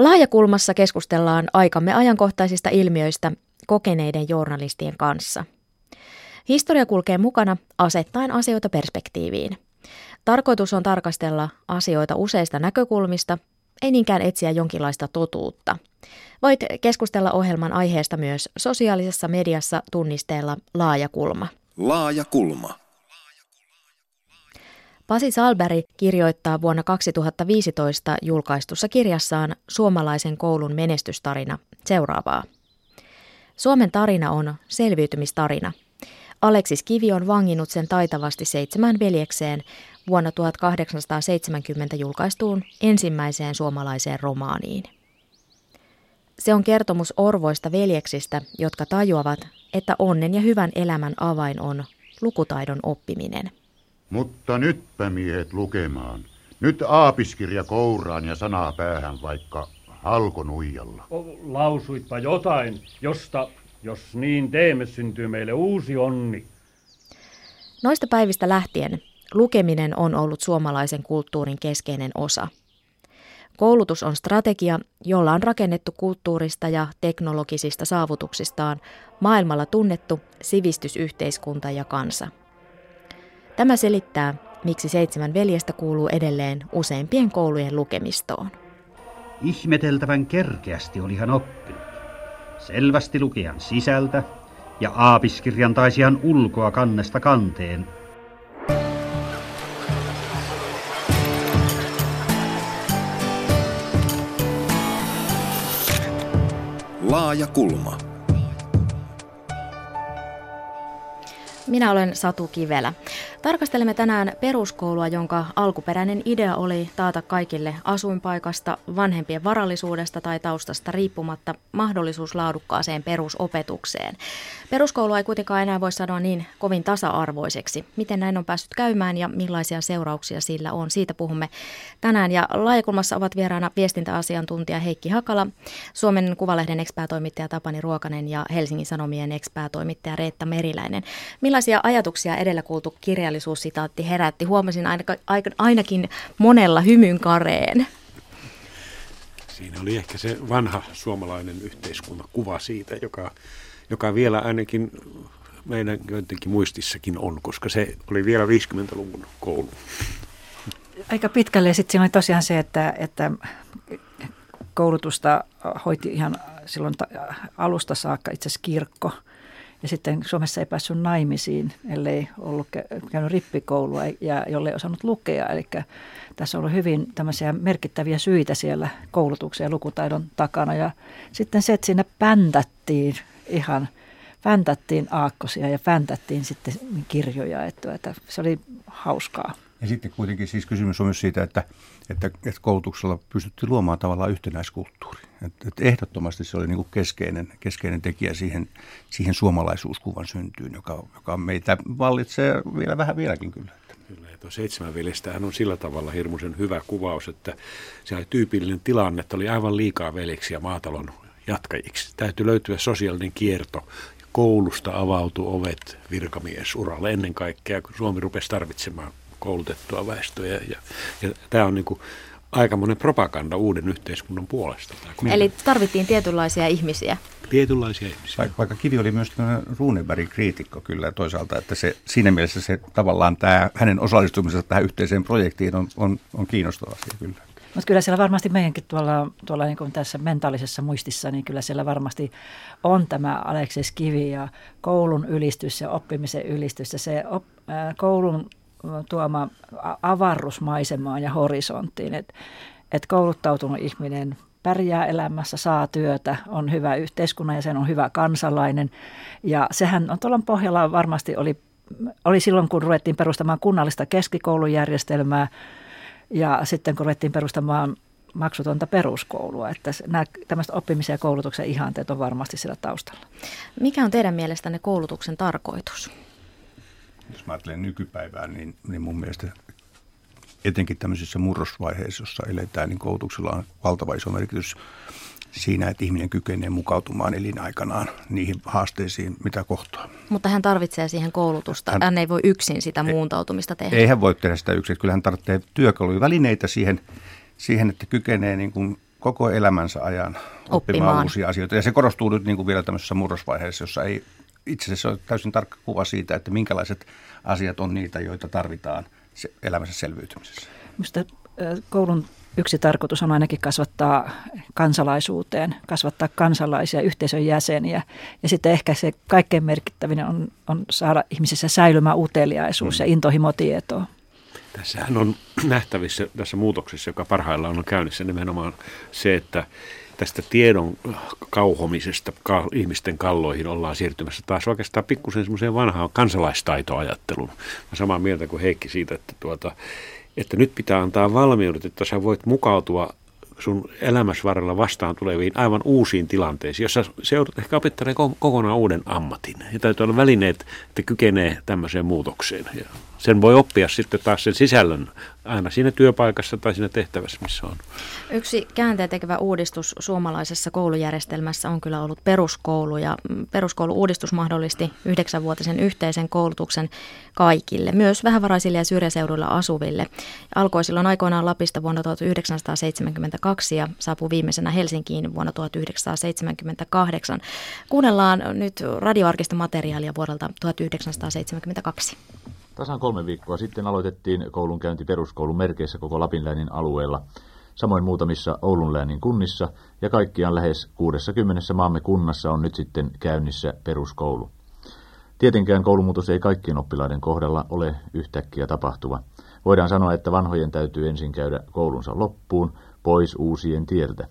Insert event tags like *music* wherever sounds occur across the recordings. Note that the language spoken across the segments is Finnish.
Laajakulmassa keskustellaan aikamme ajankohtaisista ilmiöistä kokeneiden journalistien kanssa. Historia kulkee mukana asettaen asioita perspektiiviin. Tarkoitus on tarkastella asioita useista näkökulmista, ei niinkään etsiä jonkinlaista totuutta. Voit keskustella ohjelman aiheesta myös sosiaalisessa mediassa tunnisteella Laajakulma. Laajakulma. Pasi Salberi kirjoittaa vuonna 2015 julkaistussa kirjassaan Suomalaisen koulun menestystarina seuraavaa. Suomen tarina on selviytymistarina. Aleksis Kivi on vanginnut sen taitavasti seitsemän veljekseen vuonna 1870 julkaistuun ensimmäiseen suomalaiseen romaaniin. Se on kertomus orvoista veljeksistä, jotka tajuavat, että onnen ja hyvän elämän avain on lukutaidon oppiminen. Mutta nytpä miehet lukemaan. Nyt aapiskirja kouraan ja sanaa päähän vaikka halkonuijalla. Lausuitpa jotain, josta, jos niin teemme, syntyy meille uusi onni. Noista päivistä lähtien lukeminen on ollut suomalaisen kulttuurin keskeinen osa. Koulutus on strategia, jolla on rakennettu kulttuurista ja teknologisista saavutuksistaan maailmalla tunnettu sivistysyhteiskunta ja kansa – Tämä selittää, miksi seitsemän veljestä kuuluu edelleen useimpien koulujen lukemistoon. Ihmeteltävän kerkeästi oli hän oppinut. Selvästi lukijan sisältä ja aapiskirjan taisi hän ulkoa kannesta kanteen. Laaja kulma. Minä olen Satu Kivelä. Tarkastelemme tänään peruskoulua, jonka alkuperäinen idea oli taata kaikille asuinpaikasta, vanhempien varallisuudesta tai taustasta riippumatta mahdollisuus laadukkaaseen perusopetukseen. Peruskoulua ei kuitenkaan enää voi sanoa niin kovin tasa-arvoiseksi. Miten näin on päässyt käymään ja millaisia seurauksia sillä on? Siitä puhumme tänään. Ja laajakulmassa ovat vieraana viestintäasiantuntija Heikki Hakala, Suomen Kuvalehden ekspäätoimittaja Tapani Ruokanen ja Helsingin Sanomien ekspäätoimittaja Reetta Meriläinen. Millaisia ajatuksia edellä kuultu kirjallisuussitaatti herätti? Huomasin ainakin monella hymyn kareen. Siinä oli ehkä se vanha suomalainen yhteiskuntakuva siitä, joka joka vielä ainakin meidän joidenkin muistissakin on, koska se oli vielä 50-luvun koulu. Aika pitkälle sitten siinä oli tosiaan se, että, että koulutusta hoiti ihan silloin alusta saakka itse asiassa kirkko. Ja sitten Suomessa ei päässyt naimisiin, ellei ollut käynyt rippikoulua ja jolle ei osannut lukea. Eli tässä on ollut hyvin tämmöisiä merkittäviä syitä siellä koulutuksen ja lukutaidon takana. Ja sitten se, että siinä päntättiin ihan fäntättiin aakkosia ja fäntättiin sitten kirjoja, että, että se oli hauskaa. Ja sitten kuitenkin siis kysymys on myös siitä, että, että, että koulutuksella pystyttiin luomaan tavallaan yhtenäiskulttuuri. Että, että ehdottomasti se oli niin kuin keskeinen, keskeinen tekijä siihen, siihen suomalaisuuskuvan syntyyn, joka, joka meitä vallitsee vielä vähän vieläkin kyllä. Kyllä, ja tuo seitsemän veljestähän on sillä tavalla hirmuisen hyvä kuvaus, että se oli tyypillinen tilanne, että oli aivan liikaa veljeksiä maatalon jatkajiksi. Täytyy löytyä sosiaalinen kierto. Koulusta avautui ovet virkamiesuralle ennen kaikkea, kun Suomi rupesi tarvitsemaan koulutettua väestöä. Ja, ja, ja tämä on niin kuin aikamoinen propaganda uuden yhteiskunnan puolesta. Eli tarvittiin tietynlaisia ihmisiä. Tietynlaisia ihmisiä. Vaikka, vaikka Kivi oli myös Runebergin kriitikko kyllä toisaalta, että se, siinä mielessä se tavallaan tämä, hänen osallistumisensa tähän yhteiseen projektiin on, on, on kiinnostava asia kyllä. Mutta kyllä siellä varmasti meidänkin tuolla, tuolla niin kuin tässä mentaalisessa muistissa, niin kyllä siellä varmasti on tämä Aleksis Kivi ja koulun ylistys ja oppimisen ylistys ja se op, äh, koulun tuoma avaruusmaisemaan ja horisonttiin, että et kouluttautunut ihminen pärjää elämässä, saa työtä, on hyvä yhteiskunnan ja sen on hyvä kansalainen. Ja sehän on tuolla pohjalla varmasti oli, oli silloin, kun ruvettiin perustamaan kunnallista keskikoulujärjestelmää, ja sitten kun ruvettiin perustamaan maksutonta peruskoulua, että nämä tämmöiset oppimisen ja koulutuksen ihanteet on varmasti siellä taustalla. Mikä on teidän mielestänne koulutuksen tarkoitus? Jos mä ajattelen nykypäivää, niin, niin mun mielestä etenkin tämmöisissä murrosvaiheissa, jossa eletään, niin koulutuksella on valtava iso merkitys siinä, että ihminen kykenee mukautumaan elinaikanaan niihin haasteisiin, mitä kohtaa. Mutta hän tarvitsee siihen koulutusta. Hän, hän ei voi yksin sitä muuntautumista tehdä. Ei hän voi tehdä sitä yksin. Kyllä hän tarvitsee työkaluja, välineitä siihen, siihen että kykenee niin kuin koko elämänsä ajan oppimaan, Oppimaan. uusia asioita. Ja se korostuu nyt niin kuin vielä tämmöisessä murrosvaiheessa, jossa ei itse asiassa ole täysin tarkka kuva siitä, että minkälaiset asiat on niitä, joita tarvitaan se elämänsä selviytymisessä. Minusta koulun yksi tarkoitus on ainakin kasvattaa kansalaisuuteen, kasvattaa kansalaisia, yhteisön jäseniä. Ja sitten ehkä se kaikkein merkittävin on, on saada ihmisissä säilymä uteliaisuus mm. ja intohimotietoa. Tässähän on *clears throat* nähtävissä tässä muutoksessa, joka parhaillaan on käynnissä nimenomaan se, että tästä tiedon kauhomisesta ka- ihmisten kalloihin ollaan siirtymässä taas oikeastaan pikkusen semmoiseen vanhaan kansalaistaitoajatteluun. Mä samaa mieltä kuin Heikki siitä, että, tuota, että nyt pitää antaa valmiudet, että sä voit mukautua sun elämässä varrella vastaan tuleviin aivan uusiin tilanteisiin, jossa se joudut ehkä opettamaan ko- kokonaan uuden ammatin. Ja täytyy olla välineet, että kykenee tämmöiseen muutokseen. Sen voi oppia sitten taas sen sisällön aina siinä työpaikassa tai siinä tehtävässä, missä on. Yksi käänteen tekevä uudistus suomalaisessa koulujärjestelmässä on kyllä ollut peruskoulu ja peruskoulu-uudistus mahdollisti yhdeksänvuotisen yhteisen koulutuksen kaikille, myös vähävaraisille ja syrjäseuduilla asuville. Alkoi silloin aikoinaan Lapista vuonna 1972 ja saapui viimeisenä Helsinkiin vuonna 1978. Kuunnellaan nyt radioarkista materiaalia vuodelta 1972. Tasan kolme viikkoa sitten aloitettiin koulunkäynti peruskoulun merkeissä koko Lapinläänin alueella, samoin muutamissa Oulun läänin kunnissa ja kaikkiaan lähes 60 maamme kunnassa on nyt sitten käynnissä peruskoulu. Tietenkään koulumuutos ei kaikkien oppilaiden kohdalla ole yhtäkkiä tapahtuva. Voidaan sanoa, että vanhojen täytyy ensin käydä koulunsa loppuun, pois uusien tieltä.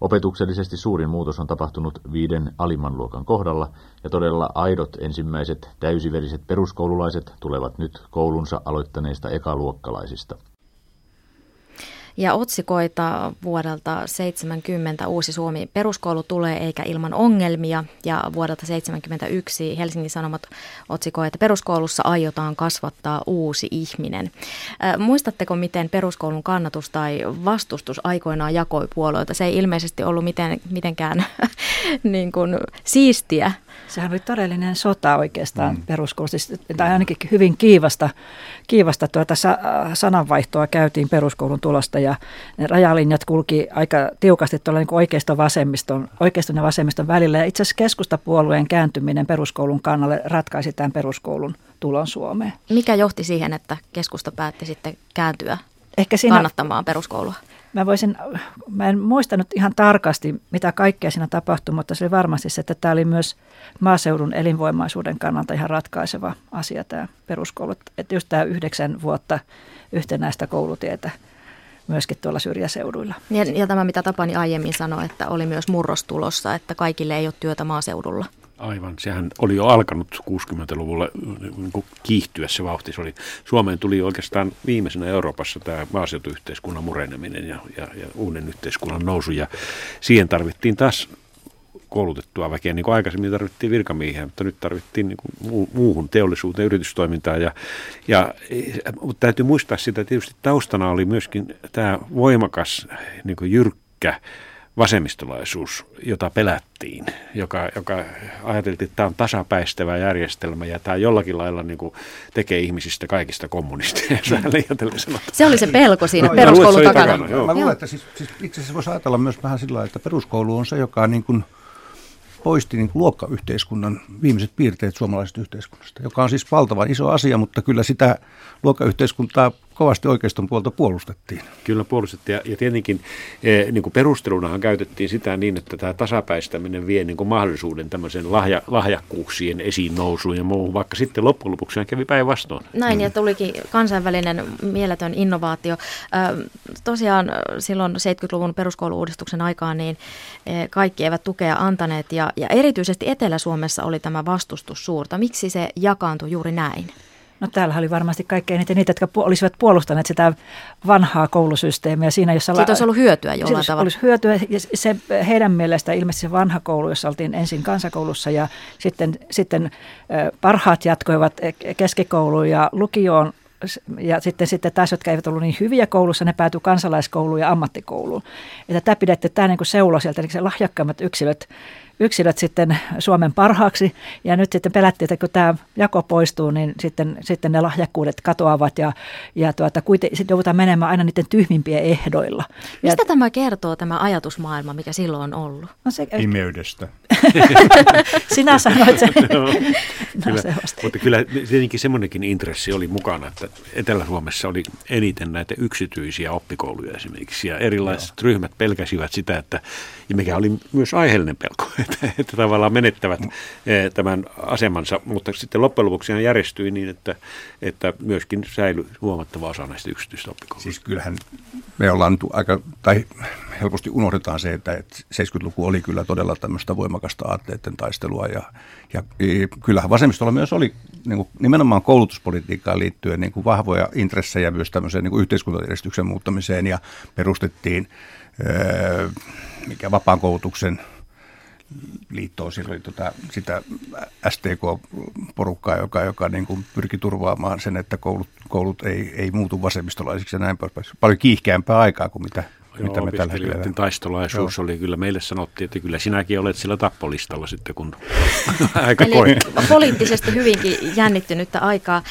Opetuksellisesti suurin muutos on tapahtunut viiden alimman luokan kohdalla, ja todella aidot ensimmäiset täysiveriset peruskoululaiset tulevat nyt koulunsa aloittaneista ekaluokkalaisista. Ja otsikoita vuodelta 70 Uusi Suomi peruskoulu tulee eikä ilman ongelmia. Ja vuodelta 71 Helsingin Sanomat otsikoi, että peruskoulussa aiotaan kasvattaa uusi ihminen. Äh, muistatteko, miten peruskoulun kannatus tai vastustus aikoinaan jakoi puolueita? Se ei ilmeisesti ollut miten, mitenkään *laughs* niin kuin siistiä. Sehän oli todellinen sota oikeastaan mm. peruskoulussa, tai ainakin hyvin kiivasta, kiivasta tuota sa- sananvaihtoa käytiin peruskoulun tulosta ja ne rajalinjat kulki aika tiukasti tuolla niin oikeiston, vasemmiston, oikeiston ja vasemmiston välillä. Ja itse asiassa keskustapuolueen kääntyminen peruskoulun kannalle ratkaisi tämän peruskoulun tulon Suomeen. Mikä johti siihen, että keskusta päätti sitten kääntyä Ehkä siinä, kannattamaan peruskoulua? Mä voisin, mä en muistanut ihan tarkasti, mitä kaikkea siinä tapahtui, mutta se oli varmasti se, että tämä oli myös maaseudun elinvoimaisuuden kannalta ihan ratkaiseva asia tämä peruskoulu. Että just tämä yhdeksän vuotta yhtenäistä koulutietä myöskin tuolla syrjäseuduilla. Ja, ja tämä, mitä Tapani aiemmin sanoi, että oli myös murrostulossa, että kaikille ei ole työtä maaseudulla. Aivan, sehän oli jo alkanut 60-luvulla niin kiihtyä se vauhti. Se oli, Suomeen tuli oikeastaan viimeisenä Euroopassa tämä maaseutuyhteiskunnan mureneminen ja, ja, ja uuden yhteiskunnan nousu. Ja siihen tarvittiin taas koulutettua väkeä, niin kuin aikaisemmin tarvittiin virkamiehiä, mutta nyt tarvittiin niin kuin muuhun teollisuuteen, yritystoimintaan. Ja, ja, mutta täytyy muistaa sitä, että tietysti taustana oli myöskin tämä voimakas, niin kuin jyrkkä vasemmistolaisuus, jota pelättiin, joka, joka ajateltiin, että tämä on tasapäistävä järjestelmä ja tämä jollakin lailla niin kuin tekee ihmisistä kaikista kommunisteja. Mm. Se oli se pelko siinä no, peruskoulun takana. takana joo. Mä luulen, että siis, siis itse asiassa voisi ajatella myös vähän sillä että peruskoulu on se, joka niin kuin poisti niin kuin luokkayhteiskunnan viimeiset piirteet suomalaisesta yhteiskunnasta, joka on siis valtavan iso asia, mutta kyllä sitä luokkayhteiskuntaa kovasti oikeiston puolta puolustettiin. Kyllä puolustettiin ja, ja tietenkin e, niin kuin perustelunahan käytettiin sitä niin, että tämä tasapäistäminen vie niin kuin mahdollisuuden tämmöisen lahja, lahjakkuuksien esiin nousuun ja muuhun, vaikka sitten loppujen lopuksi kävi päinvastoin. Näin mm. ja tulikin kansainvälinen mieletön innovaatio. Ö, tosiaan silloin 70-luvun peruskouluuudistuksen aikaan niin kaikki eivät tukea antaneet ja, ja erityisesti Etelä-Suomessa oli tämä vastustus suurta. Miksi se jakaantui juuri näin? No täällä oli varmasti kaikkein eniten niitä, jotka olisivat puolustaneet sitä vanhaa koulusysteemiä. Siinä, jossa Siitä olisi ollut hyötyä jollain tavalla. Olisi hyötyä ja se heidän mielestä ilmeisesti se vanha koulu, jossa oltiin ensin kansakoulussa ja sitten, sitten parhaat jatkoivat keskikouluun ja lukioon ja sitten, sitten taas, jotka eivät ollut niin hyviä koulussa, ne päätyi kansalaiskouluun ja ammattikouluun. Että tämä pidettiin tämä niin seulo sieltä, eli se lahjakkaimmat yksilöt yksilöt sitten Suomen parhaaksi. Ja nyt sitten pelättiin, että kun tämä jako poistuu, niin sitten, sitten ne lahjakkuudet katoavat ja, ja tuota, sitten joudutaan menemään aina niiden tyhmimpien ehdoilla. Mistä ja, tämä kertoo, tämä ajatusmaailma, mikä silloin on ollut? No se, Pimeydestä. *laughs* Sinä sanoit sen. *laughs* no, no, kyllä, mutta kyllä tietenkin semmoinenkin intressi oli mukana, että Etelä-Suomessa oli eniten näitä yksityisiä oppikouluja esimerkiksi, ja erilaiset Joo. ryhmät pelkäsivät sitä, että, ja mikä oli myös aiheellinen pelko, *laughs* että, että tavallaan menettävät eh, tämän asemansa, mutta sitten loppujen lopuksi järjestyi niin, että, että myöskin säilyi huomattava osa näistä yksityisistä oppikouluista. Siis kyllähän me ollaan aika, tai helposti unohdetaan se, että 70-luku oli kyllä todella tämmöistä voimakasta aatteiden taistelua. Ja, ja kyllähän vasemmistolla myös oli niin kuin, nimenomaan koulutuspolitiikkaan liittyen niin kuin vahvoja intressejä myös tämmöiseen niin kuin yhteiskuntajärjestyksen muuttamiseen. Ja perustettiin mikä vapaan koulutuksen liittoon. Siellä oli tota, sitä STK-porukkaa, joka, joka niin kuin pyrki turvaamaan sen, että koulut, koulut ei, ei muutu vasemmistolaisiksi ja näin Paljon kiihkeämpää aikaa kuin mitä Joo, mitä me tällä hetkellä... taistolaisuus Joo. oli kyllä, meille sanottiin, että kyllä sinäkin olet sillä tappolistalla sitten, kun *laughs* aika Eli poliittisesti hyvinkin jännittynyttä aikaa.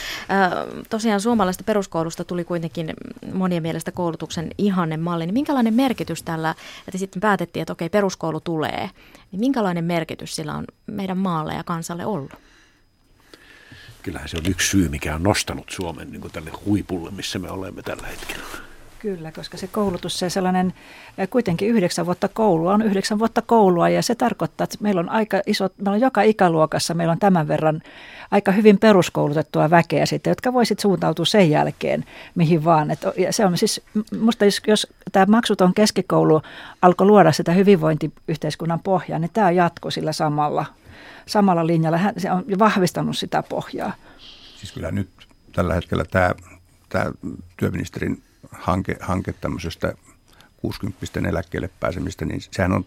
Tosiaan suomalaista peruskoulusta tuli kuitenkin monien mielestä koulutuksen ihanne malli. Niin minkälainen merkitys tällä, että sitten päätettiin, että okei, peruskoulu tulee, niin minkälainen merkitys sillä on meidän maalle ja kansalle ollut? Kyllähän se on yksi syy, mikä on nostanut Suomen niin tälle huipulle, missä me olemme tällä hetkellä. Kyllä, koska se koulutus, se sellainen kuitenkin yhdeksän vuotta koulua on yhdeksän vuotta koulua ja se tarkoittaa, että meillä on aika iso, meillä on joka ikäluokassa, meillä on tämän verran aika hyvin peruskoulutettua väkeä sitten, jotka voisit suuntautua sen jälkeen mihin vaan. Et, se on siis, musta jos, jos tämä maksuton keskikoulu alkoi luoda sitä hyvinvointiyhteiskunnan pohjaa, niin tämä jatkuu sillä samalla, samalla linjalla. Se on vahvistanut sitä pohjaa. Siis kyllä nyt tällä hetkellä tämä, tämä työministerin hanke, hanke tämmöisestä 60 eläkkeelle pääsemistä, niin sehän on,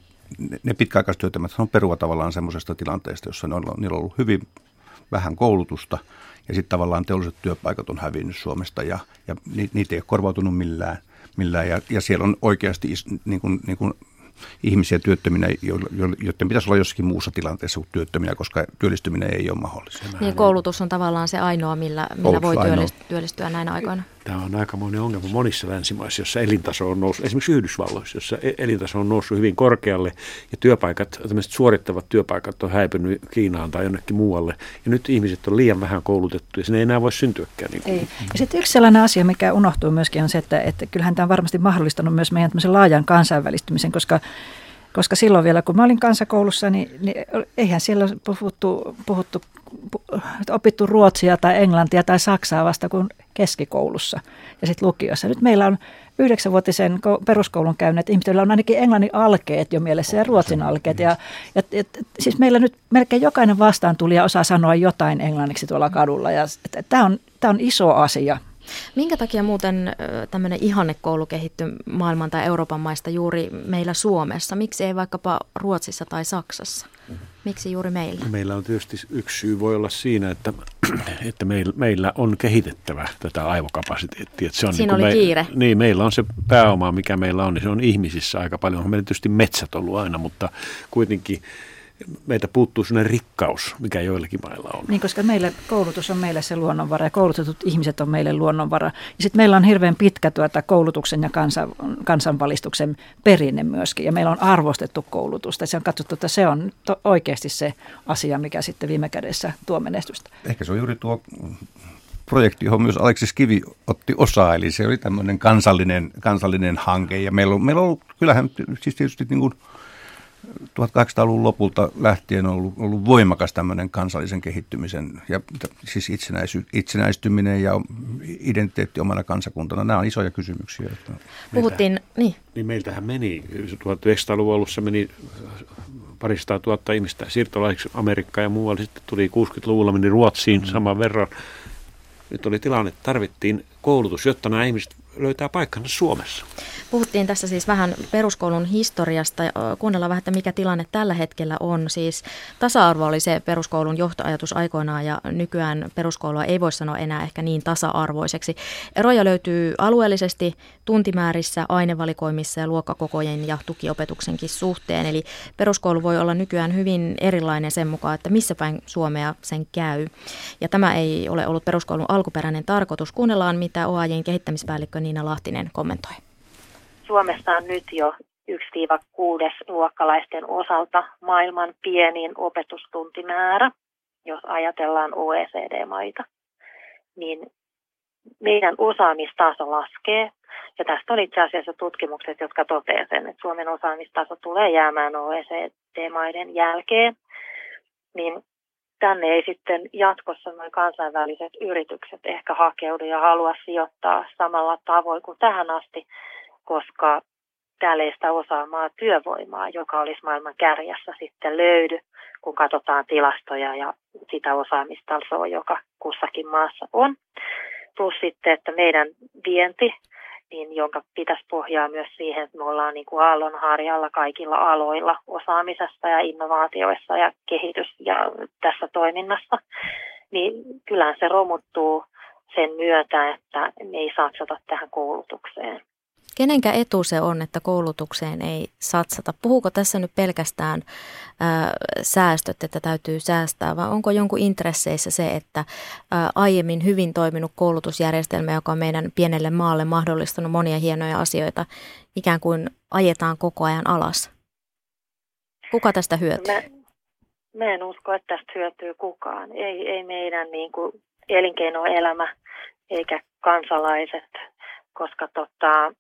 ne pitkäaikaistyöttömät on perua tavallaan semmoisesta tilanteesta, jossa ne on, niillä on ollut hyvin vähän koulutusta ja sitten tavallaan teolliset työpaikat on hävinnyt Suomesta ja, ja niitä ei ole korvautunut millään. millään ja, ja siellä on oikeasti niin kuin, niin kuin ihmisiä työttöminä, joiden pitäisi olla jossakin muussa tilanteessa kuin työttöminä, koska työllistyminen ei ole mahdollista. Niin koulutus on tavallaan se ainoa, millä, millä voi työllistyä, työllistyä näinä aikoina. Tämä on aikamoinen ongelma monissa länsimaissa, jossa elintaso on noussut, esimerkiksi Yhdysvalloissa, jossa e- elintaso on noussut hyvin korkealle ja työpaikat, tämmöiset suorittavat työpaikat on häipynyt Kiinaan tai jonnekin muualle. Ja nyt ihmiset on liian vähän koulutettu ja sinne ei enää voi syntyäkään. Niin ei. Ja sitten yksi sellainen asia, mikä unohtuu myöskin on se, että, että kyllähän tämä on varmasti mahdollistanut myös meidän laajan kansainvälistymisen, koska koska silloin vielä, kun mä olin kansakoulussa, niin, niin eihän siellä puhuttu, puhuttu, opittu ruotsia tai englantia tai saksaa vasta kuin keskikoulussa ja sitten lukiossa. Nyt meillä on yhdeksänvuotisen peruskoulun käyneet ihmiset, on ainakin englannin alkeet jo mielessä ja ruotsin alkeet. Ja, ja, ja, siis meillä nyt melkein jokainen vastaan tuli ja osaa sanoa jotain englanniksi tuolla kadulla. Ja tämä on, tämä on iso asia. Minkä takia muuten tämmöinen ihannekoulu kehittyy maailman tai Euroopan maista juuri meillä Suomessa? Miksi ei vaikkapa Ruotsissa tai Saksassa? Miksi juuri meillä? Meillä on tietysti yksi syy voi olla siinä, että, *clears throat* että meillä, meillä on kehitettävä tätä aivokapasiteettia. Että se on Siinä niin oli me, kiire. Niin, meillä on se pääoma, mikä meillä on, niin se on ihmisissä aika paljon. Meillä on tietysti metsät ollut aina, mutta kuitenkin meitä puuttuu sellainen rikkaus, mikä joillakin mailla on. Niin, koska meillä koulutus on meille se luonnonvara ja koulutetut ihmiset on meille luonnonvara. Ja sitten meillä on hirveän pitkä tuota koulutuksen ja kansan, kansanvalistuksen perinne myöskin. Ja meillä on arvostettu koulutusta. Se on katsottu, että se on to- oikeasti se asia, mikä sitten viime kädessä tuo menestystä. Ehkä se on juuri tuo projekti, johon myös Aleksis Kivi otti osaa, eli se oli tämmöinen kansallinen, kansallinen hanke. Ja meillä on, meillä on ollut, kyllähän siis tietysti niin kuin – 1800-luvun lopulta lähtien on ollut, ollut voimakas tämmöinen kansallisen kehittymisen ja siis itsenäisy, itsenäistyminen ja identiteetti omana kansakuntana. Nämä on isoja kysymyksiä. Puhuttiin, niin. Niin meiltähän meni, 1900-luvun alussa meni parista tuhatta ihmistä siirtolaisiksi Amerikkaan ja muualle. Sitten tuli 60-luvulla, meni Ruotsiin mm. saman verran. Nyt oli tilanne, että tarvittiin koulutus, jotta nämä ihmiset löytää paikkansa Suomessa. Puhuttiin tässä siis vähän peruskoulun historiasta. Kuunnellaan vähän, että mikä tilanne tällä hetkellä on. Siis tasa-arvo oli se peruskoulun johtoajatus aikoinaan ja nykyään peruskoulua ei voi sanoa enää ehkä niin tasa-arvoiseksi. Eroja löytyy alueellisesti tuntimäärissä, ainevalikoimissa ja luokkakokojen ja tukiopetuksenkin suhteen. Eli peruskoulu voi olla nykyään hyvin erilainen sen mukaan, että missä päin Suomea sen käy. Ja tämä ei ole ollut peruskoulun alkuperäinen tarkoitus. Kuunnellaan, mitä OAJin kehittämispäällikkö Niina Lahtinen kommentoi. Suomessa on nyt jo 1-6 luokkalaisten osalta maailman pienin opetustuntimäärä, jos ajatellaan OECD-maita, niin meidän osaamistaso laskee. Ja tästä on itse asiassa tutkimukset, jotka toteavat sen, että Suomen osaamistaso tulee jäämään OECD-maiden jälkeen. Niin tänne ei sitten jatkossa noin kansainväliset yritykset ehkä hakeudu ja halua sijoittaa samalla tavoin kuin tähän asti, koska täällä ei sitä osaamaa työvoimaa, joka olisi maailman kärjessä sitten löydy, kun katsotaan tilastoja ja sitä osaamistasoa, joka kussakin maassa on. Plus sitten, että meidän vienti, niin jonka pitäisi pohjaa myös siihen, että me ollaan niin kuin aallonharjalla kaikilla aloilla osaamisessa ja innovaatioissa ja kehitys ja tässä toiminnassa, niin kyllähän se romuttuu sen myötä, että me ei satsata tähän koulutukseen. Kenenkä etu se on, että koulutukseen ei satsata? Puhuuko tässä nyt pelkästään ää, säästöt, että täytyy säästää, vai onko jonkun intresseissä se, että ää, aiemmin hyvin toiminut koulutusjärjestelmä, joka on meidän pienelle maalle mahdollistanut monia hienoja asioita, ikään kuin ajetaan koko ajan alas? Kuka tästä hyötyy? Mä, mä en usko, että tästä hyötyy kukaan. Ei, ei meidän niin kuin elinkeinoelämä eikä kansalaiset, koska tota,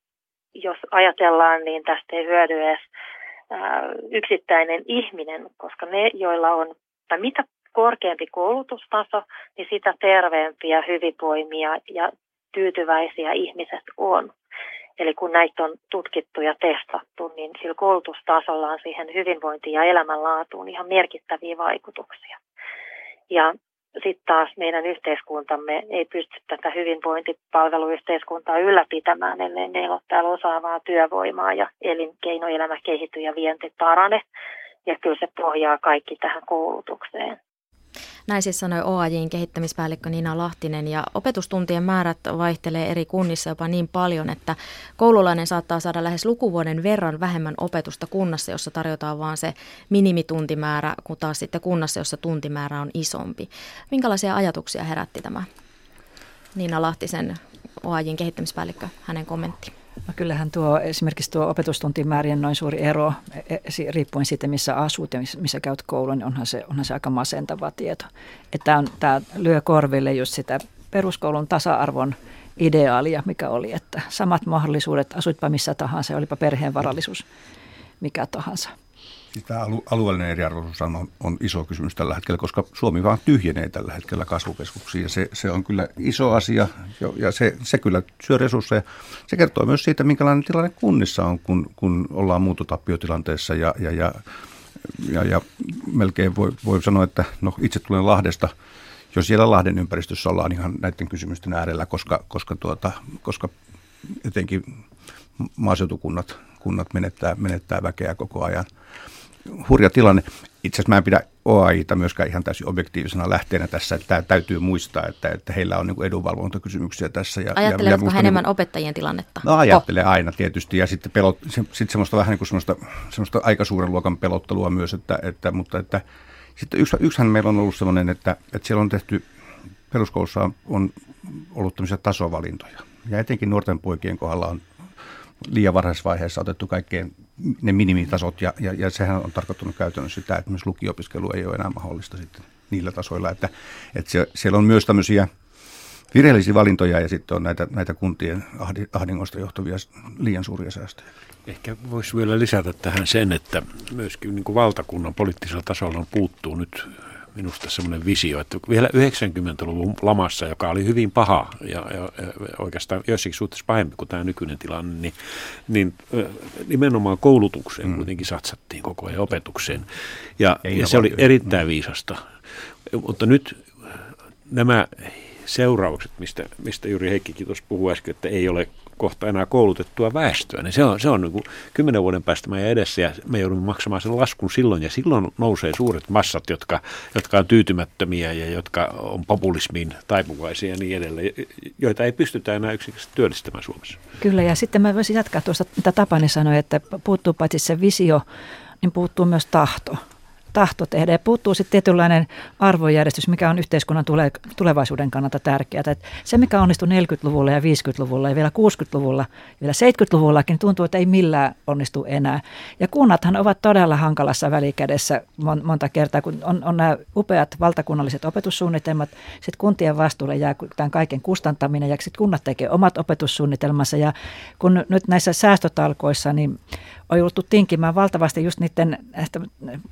jos ajatellaan, niin tästä ei hyödy edes yksittäinen ihminen, koska ne, joilla on, tai mitä korkeampi koulutustaso, niin sitä terveempiä, hyvinvoimia ja tyytyväisiä ihmiset on. Eli kun näitä on tutkittu ja testattu, niin sillä koulutustasolla on siihen hyvinvointiin ja elämänlaatuun ihan merkittäviä vaikutuksia. Ja sitten taas meidän yhteiskuntamme ei pysty tätä hyvinvointipalveluyhteiskuntaa ylläpitämään, ellei meillä ole täällä osaavaa työvoimaa ja elinkeinoelämä kehittyy ja vienti parane. Ja kyllä se pohjaa kaikki tähän koulutukseen. Näin siis sanoi OAJin kehittämispäällikkö Nina Lahtinen ja opetustuntien määrät vaihtelee eri kunnissa jopa niin paljon, että koululainen saattaa saada lähes lukuvuoden verran vähemmän opetusta kunnassa, jossa tarjotaan vain se minimituntimäärä, kun taas sitten kunnassa, jossa tuntimäärä on isompi. Minkälaisia ajatuksia herätti tämä Niina Lahtisen OAJin kehittämispäällikkö, hänen kommentti? No kyllähän tuo esimerkiksi tuo opetustuntimäärien noin suuri ero, e, e, riippuen siitä missä asut ja missä käyt koulun, niin onhan se, onhan se aika masentava tieto. Että on, tämä lyö korville just sitä peruskoulun tasa-arvon ideaalia, mikä oli, että samat mahdollisuudet, asuitpa missä tahansa, olipa perheen varallisuus mikä tahansa. Siis tämä alueellinen eriarvoisuus on, on iso kysymys tällä hetkellä, koska Suomi vaan tyhjenee tällä hetkellä kasvukeskuksiin. Ja se, se on kyllä iso asia ja se, se kyllä syö resursseja. Se kertoo myös siitä, minkälainen tilanne kunnissa on, kun, kun ollaan muutotappiotilanteessa ja, ja, ja, ja, ja melkein voi, voi sanoa, että no itse tulen Lahdesta, jos siellä Lahden ympäristössä ollaan ihan näiden kysymysten äärellä, koska, koska, tuota, koska etenkin maaseutukunnat kunnat menettää, menettää väkeä koko ajan – hurja tilanne. Itse asiassa mä en pidä OAIta myöskään ihan täysin objektiivisena lähteenä tässä. Että tämä täytyy muistaa, että, että heillä on niin edunvalvontakysymyksiä tässä. Ja, Ajattelevatko ja, ja enemmän niin, opettajien tilannetta? No ajattelee aina tietysti ja sitten pelot, se, sitten semmoista vähän niin kuin semmoista, semmoista aika suuren luokan pelottelua myös, että, että, mutta että sitten yksi, yksihän meillä on ollut sellainen, että, että siellä on tehty, peruskoulussa on ollut tämmöisiä tasovalintoja. Ja etenkin nuorten poikien kohdalla on liian varhaisessa vaiheessa otettu kaikkein ne minimitasot, ja, ja, ja sehän on tarkoittanut käytännössä sitä, että myös lukiopiskelu ei ole enää mahdollista sitten niillä tasoilla, että, että se, siellä on myös tämmöisiä virheellisiä valintoja ja sitten on näitä, näitä kuntien ahdingosta johtuvia liian suuria säästöjä. Ehkä voisi vielä lisätä tähän sen, että myöskin niin kuin valtakunnan poliittisella tasolla puuttuu nyt minusta semmoinen visio, että vielä 90-luvun lamassa, joka oli hyvin paha ja, ja, ja oikeastaan joissakin suhteessa pahempi kuin tämä nykyinen tilanne, niin, niin nimenomaan koulutukseen mm. kuitenkin satsattiin koko ajan opetukseen. Ja, ja se oli erittäin viisasta. Mutta nyt nämä seuraukset, mistä, mistä juuri Heikkikin tuossa puhui äsken, että ei ole kohta enää koulutettua väestöä, niin se on, se on niin kuin kymmenen vuoden päästä meidän edessä ja me joudumme maksamaan sen laskun silloin ja silloin nousee suuret massat, jotka, jotka on tyytymättömiä ja jotka on populismiin taipuvaisia ja niin edelleen, joita ei pystytä enää yksinkertaisesti työllistämään Suomessa. Kyllä ja sitten mä voisin jatkaa tuosta, mitä Tapani sanoi, että puuttuu paitsi se visio, niin puuttuu myös tahto tahto tehdä. Ja puuttuu sitten tietynlainen arvojärjestys, mikä on yhteiskunnan tule, tulevaisuuden kannalta tärkeää. Et se, mikä onnistui 40-luvulla ja 50-luvulla ja vielä 60-luvulla ja vielä 70-luvullakin, tuntuu, että ei millään onnistu enää. Ja kunnathan ovat todella hankalassa välikädessä monta kertaa, kun on, on nämä upeat valtakunnalliset opetussuunnitelmat, sitten kuntien vastuulle jää tämän kaiken kustantaminen ja sitten kunnat tekee omat opetussuunnitelmansa. Ja kun nyt näissä säästötalkoissa, niin on jouduttu tinkimään valtavasti just niiden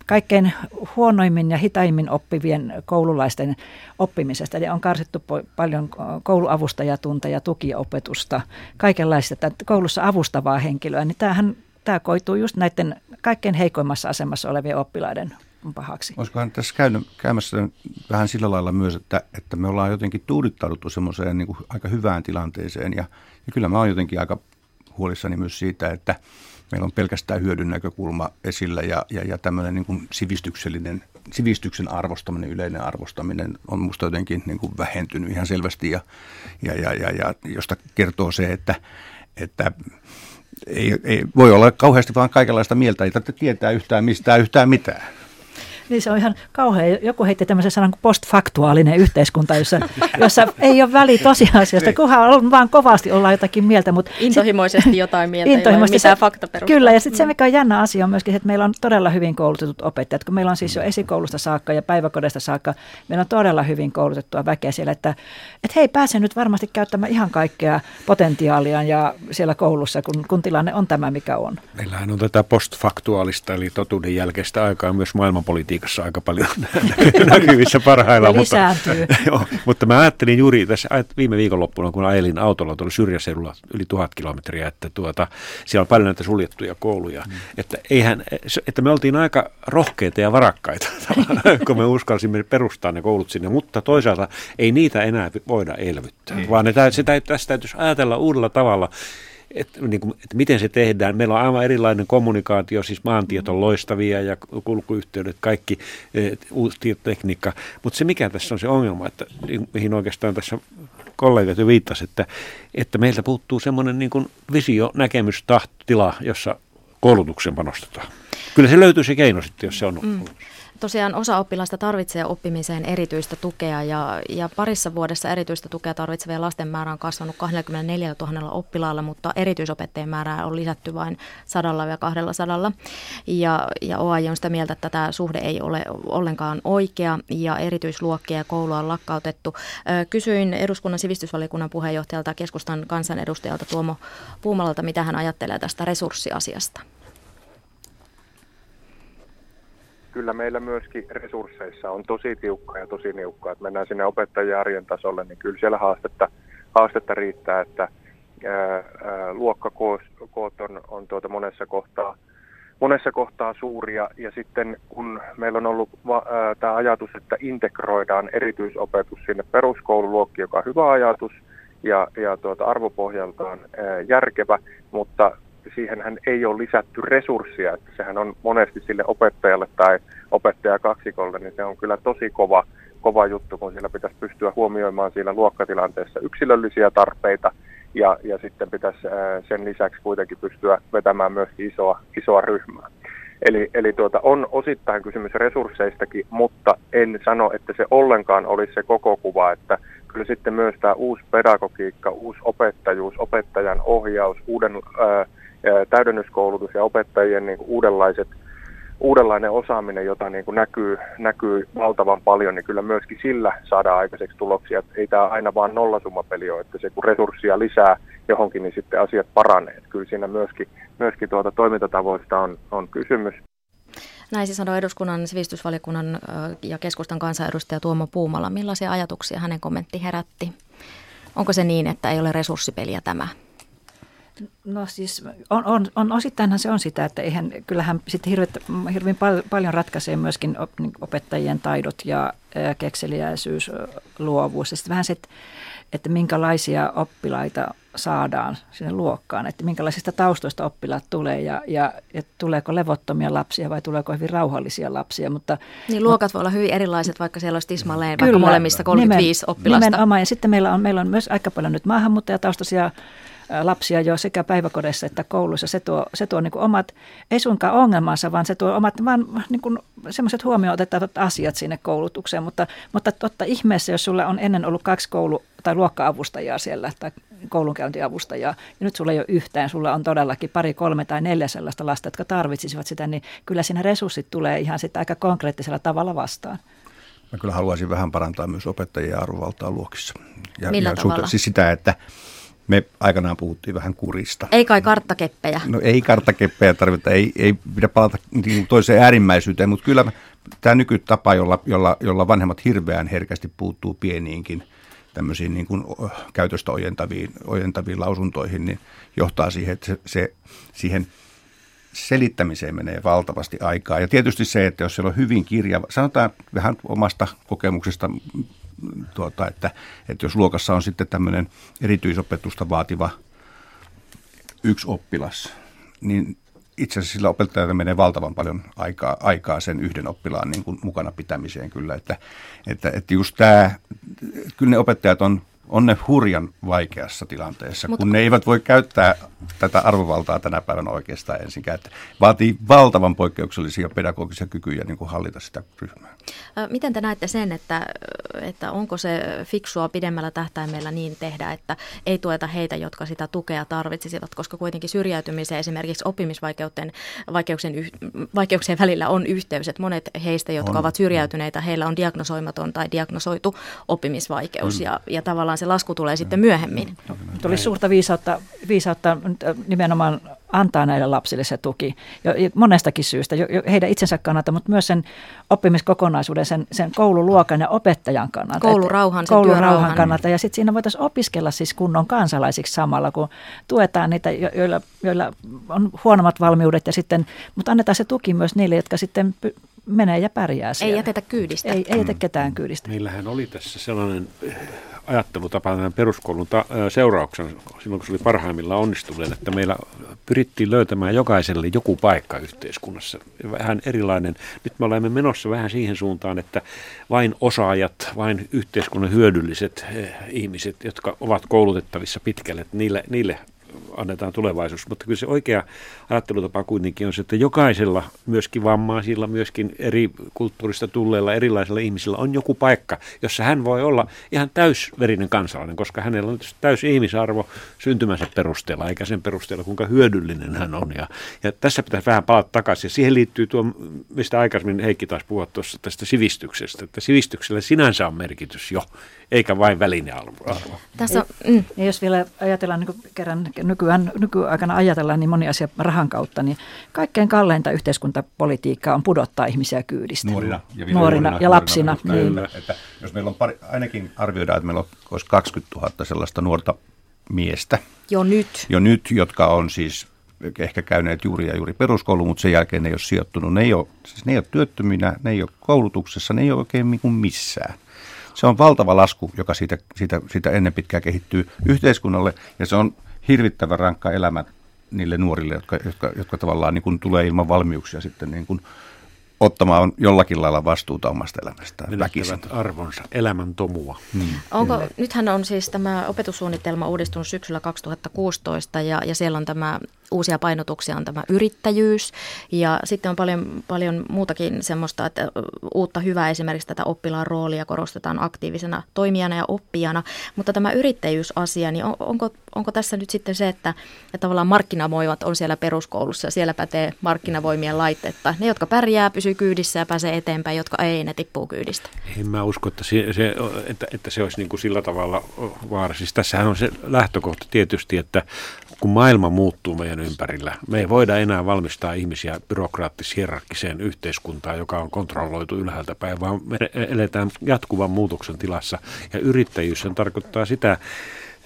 kaikkein huonoimmin ja hitaimmin oppivien koululaisten oppimisesta. Eli on karsittu paljon kouluavustajatunteja, tukiopetusta, kaikenlaista koulussa avustavaa henkilöä. Niin tämähän, tämä koituu just näiden kaikkein heikoimmassa asemassa olevien oppilaiden pahaksi. Olisikohan tässä käynyt, käymässä vähän sillä lailla myös, että, että me ollaan jotenkin tuudittauduttu semmoiseen niin aika hyvään tilanteeseen ja, ja kyllä mä oon jotenkin aika huolissani myös siitä, että meillä on pelkästään hyödyn näkökulma esillä ja, ja, ja tämmöinen niin sivistyksellinen, sivistyksen arvostaminen, yleinen arvostaminen on musta jotenkin niin kuin vähentynyt ihan selvästi ja, ja, ja, ja, ja josta kertoo se, että, että ei, ei voi olla kauheasti vaan kaikenlaista mieltä, ei tarvitse tietää yhtään mistään yhtään mitään. Niin se on ihan kauhea. Joku heitti tämmöisen sanan kuin postfaktuaalinen yhteiskunta, jossa, jossa ei ole väli tosiasiasta, niin. kunhan on vaan kovasti olla jotakin mieltä. Mutta intohimoisesti jotain mieltä, intohimoisesti mitään faktaperustaa. Kyllä, ja sitten se, mikä on jännä asia on myöskin, että meillä on todella hyvin koulutetut opettajat, kun meillä on siis jo esikoulusta saakka ja päiväkodesta saakka, meillä on todella hyvin koulutettua väkeä siellä, että, että he ei pääse nyt varmasti käyttämään ihan kaikkea potentiaalia ja siellä koulussa, kun, kun tilanne on tämä, mikä on. Meillähän on tätä postfaktuaalista, eli totuuden jälkeistä aikaa myös maailmanpolitiikkaa politiikassa aika paljon *laughs* näkyvissä parhaillaan. mutta, *laughs* joo, mutta mä ajattelin juuri tässä viime viikonloppuna, kun ajelin autolla tuolla syrjäseudulla yli tuhat kilometriä, että tuota, siellä on paljon näitä suljettuja kouluja. Mm. Että, eihän, että me oltiin aika rohkeita ja varakkaita, *laughs* kun me uskalsimme perustaa ne koulut sinne, mutta toisaalta ei niitä enää voida elvyttää, mm. vaan ne, se tästä täytyisi ajatella uudella tavalla että, niin kuin, että miten se tehdään. Meillä on aivan erilainen kommunikaatio, siis maantiet on loistavia ja kulkuyhteydet, kaikki uusi tekniikka. Mutta se mikä tässä on se ongelma, että mihin oikeastaan tässä kollegat jo viittasivat, että, että meiltä puuttuu semmoinen niin kuin visio, näkemys, tahtotila, jossa koulutuksen panostetaan. Kyllä se löytyy se keino sitten, jos se on mm tosiaan osa oppilaista tarvitsee oppimiseen erityistä tukea ja, ja parissa vuodessa erityistä tukea tarvitsevien lasten määrä on kasvanut 24 000 oppilaalla, mutta erityisopettajien määrää on lisätty vain sadalla ja kahdella sadalla. Ja, ja OAJ on sitä mieltä, että tämä suhde ei ole ollenkaan oikea ja erityisluokkia ja koulua on lakkautettu. Kysyin eduskunnan sivistysvaliokunnan puheenjohtajalta keskustan kansanedustajalta Tuomo Puumalalta, mitä hän ajattelee tästä resurssiasiasta. Kyllä meillä myöskin resursseissa on tosi tiukka ja tosi niukkaa. Että mennään sinne opettajien arjen tasolle, niin kyllä siellä haastetta, haastetta riittää, että ää, ää, luokkakoot on, on tuota monessa kohtaa monessa kohtaa suuria ja sitten kun meillä on ollut tämä ajatus, että integroidaan erityisopetus sinne peruskoululuokkiin, joka on hyvä ajatus ja, ja tuota arvopohjaltaan ää, järkevä, mutta siihenhän ei ole lisätty resursseja, että sehän on monesti sille opettajalle tai opettajakaksikolle, niin se on kyllä tosi kova, kova juttu, kun siellä pitäisi pystyä huomioimaan siinä luokkatilanteessa yksilöllisiä tarpeita ja, ja sitten pitäisi sen lisäksi kuitenkin pystyä vetämään myös isoa, isoa ryhmää. Eli, eli tuota, on osittain kysymys resursseistakin, mutta en sano, että se ollenkaan olisi se koko kuva, että kyllä sitten myös tämä uusi pedagogiikka, uusi opettajuus, opettajan ohjaus, uuden ää, täydennyskoulutus ja opettajien niin kuin uudenlaiset, uudenlainen osaaminen, jota niin kuin näkyy, näkyy valtavan paljon, niin kyllä myöskin sillä saadaan aikaiseksi tuloksia. Ei tämä aina vaan nollasummapeli ole, että se kun resurssia lisää johonkin, niin sitten asiat paranee. Että kyllä siinä myöskin, myöskin tuota toimintatavoista on, on kysymys. Näin siis sanoi eduskunnan sivistysvaliokunnan ja keskustan kansanedustaja Tuomo Puumala. Millaisia ajatuksia hänen kommentti herätti? Onko se niin, että ei ole resurssipeliä tämä? No siis on, on, on osittainhan se on sitä, että eihän, kyllähän sitten hirveän, hirveän pal- paljon ratkaisee myöskin niin opettajien taidot ja kekseliäisyys, luovuus. Ja sitten vähän se, että, että minkälaisia oppilaita saadaan sinne luokkaan, että minkälaisista taustoista oppilaat tulee ja, ja, ja tuleeko levottomia lapsia vai tuleeko hyvin rauhallisia lapsia. Mutta, niin luokat voi olla hyvin erilaiset, vaikka siellä olisi tismalleen vaikka molemmista 35 nimen, oppilasta. Nimenomaan ja sitten meillä on, meillä on myös aika paljon nyt maahanmuuttajataustaisia lapsia jo sekä päiväkodeissa että kouluissa. Se tuo, se tuo niin kuin omat, ei suinkaan ongelmansa, vaan se tuo omat vaan niin kuin semmoiset huomioon otettavat asiat sinne koulutukseen. Mutta, mutta totta ihmeessä, jos sulla on ennen ollut kaksi koulu- tai luokka-avustajaa siellä tai koulunkäyntiavustajaa, ja nyt sulla ei ole yhtään, sulla on todellakin pari, kolme tai neljä sellaista lasta, jotka tarvitsisivat sitä, niin kyllä siinä resurssit tulee ihan sitten aika konkreettisella tavalla vastaan. Mä kyllä haluaisin vähän parantaa myös opettajien arvovaltaa luokissa. Ja, Millä ja tavalla? Suhte- siis sitä, että me aikanaan puhuttiin vähän kurista. Ei kai karttakeppejä. No ei karttakeppejä tarvita, ei, ei pidä palata niin toiseen äärimmäisyyteen, mutta kyllä tämä nykytapa, jolla, jolla, jolla vanhemmat hirveän herkästi puuttuu pieniinkin tämmöisiin niin kuin käytöstä ojentaviin, ojentaviin lausuntoihin, niin johtaa siihen, että se, se siihen selittämiseen menee valtavasti aikaa. Ja tietysti se, että jos siellä on hyvin kirjava, sanotaan vähän omasta kokemuksesta tuota, että, että jos luokassa on sitten tämmöinen erityisopetusta vaativa yksi oppilas, niin itse asiassa sillä opettajalla menee valtavan paljon aikaa, aikaa sen yhden oppilaan niin kuin mukana pitämiseen kyllä, että, että, että just tämä, kyllä ne opettajat on on ne hurjan vaikeassa tilanteessa, Mut, kun ne eivät voi käyttää tätä arvovaltaa tänä päivänä oikeastaan ensinkään. Että vaatii valtavan poikkeuksellisia pedagogisia kykyjä niin kuin hallita sitä ryhmää. Miten te näette sen, että, että onko se fiksua pidemmällä tähtäimellä niin tehdä, että ei tueta heitä, jotka sitä tukea tarvitsisivat, koska kuitenkin syrjäytymiseen esimerkiksi oppimisvaikeuksien vaikeuksien, vaikeuksien välillä on yhteys, että monet heistä, jotka on. ovat syrjäytyneitä, heillä on diagnosoimaton tai diagnosoitu oppimisvaikeus mm. ja, ja tavallaan se lasku tulee sitten myöhemmin. No, olisi suurta viisautta, viisautta nimenomaan antaa näille lapsille se tuki jo, monestakin syystä, jo, jo heidän itsensä kannalta, mutta myös sen oppimiskokonaisuuden, sen, sen koululuokan ja opettajan kannalta. Koulurauhan, sen koulurauhan kannalta. Ja sitten siinä voitaisiin opiskella siis kunnon kansalaisiksi samalla, kun tuetaan niitä, joilla, joilla on huonommat valmiudet, ja sitten, mutta annetaan se tuki myös niille, jotka sitten menee ja pärjää siellä. Ei jätetä kyydistä. Ei, ei jätetä ketään kyydistä. Meillähän oli tässä sellainen ajattelutapa tämän peruskoulun ta- seurauksen, silloin kun se oli parhaimmillaan onnistuneen, että meillä pyrittiin löytämään jokaiselle joku paikka yhteiskunnassa. Vähän erilainen. Nyt me olemme menossa vähän siihen suuntaan, että vain osaajat, vain yhteiskunnan hyödylliset ihmiset, jotka ovat koulutettavissa pitkälle, niille, niille annetaan tulevaisuus. Mutta kyllä se oikea ajattelutapa kuitenkin on se, että jokaisella, myöskin vammaisilla, myöskin eri kulttuurista tulleilla erilaisilla ihmisillä on joku paikka, jossa hän voi olla ihan täysverinen kansalainen, koska hänellä on täys ihmisarvo syntymänsä perusteella, eikä sen perusteella, kuinka hyödyllinen hän on. Ja, ja tässä pitäisi vähän palata takaisin. Ja siihen liittyy tuo, mistä aikaisemmin Heikki taisi puhua tuossa tästä sivistyksestä, että sivistyksellä sinänsä on merkitys jo, eikä vain välinearvo. Tässä, mm. Ja jos vielä ajatellaan niin kerran nykyään, nykyaikana ajatellaan niin moni asia rahan kautta, niin kaikkein kalleinta yhteiskuntapolitiikkaa on pudottaa ihmisiä kyydistä. Nuorina ja, nuorina, nuorina ja lapsina. Nuorina, niin. että jos meillä on pari, ainakin arvioidaan, että meillä olisi 20 000 sellaista nuorta miestä. Jo nyt. Jo nyt, jotka on siis ehkä käyneet juuri ja juuri peruskoulu, mutta sen jälkeen ne ei ole sijoittunut. Ne ei ole, siis ne ei ole työttöminä, ne ei ole koulutuksessa, ne ei ole oikein niin missään. Se on valtava lasku, joka siitä, siitä, siitä ennen pitkää kehittyy yhteiskunnalle ja se on hirvittävän rankka elämä niille nuorille, jotka, jotka, jotka tavallaan niin kuin tulee ilman valmiuksia sitten niin kuin ottamaan jollakin lailla vastuuta omasta elämästään. Menettävät arvonsa, elämän tomua. Hmm. Onko, nythän on siis tämä opetussuunnitelma uudistunut syksyllä 2016 ja, ja siellä on tämä uusia painotuksia on tämä yrittäjyys ja sitten on paljon, paljon muutakin semmoista, että uutta hyvää esimerkiksi tätä oppilaan roolia korostetaan aktiivisena toimijana ja oppijana, mutta tämä yrittäjyysasia, niin on, onko, onko tässä nyt sitten se, että, että tavallaan markkinavoimat on siellä peruskoulussa ja siellä pätee markkinavoimien laitetta. Ne, jotka pärjää, pysyy kyydissä ja pääsee eteenpäin, jotka ei, ne tippuu kyydistä. En mä usko, että se, se, että, että se olisi niin kuin sillä tavalla vaara. Siis tässähän on se lähtökohta tietysti, että kun maailma muuttuu meidän ympärillä, me ei voida enää valmistaa ihmisiä byrokraattis-hierarkkiseen yhteiskuntaan, joka on kontrolloitu ylhäältä päin, vaan me eletään jatkuvan muutoksen tilassa. Ja yrittäjyys sen tarkoittaa sitä,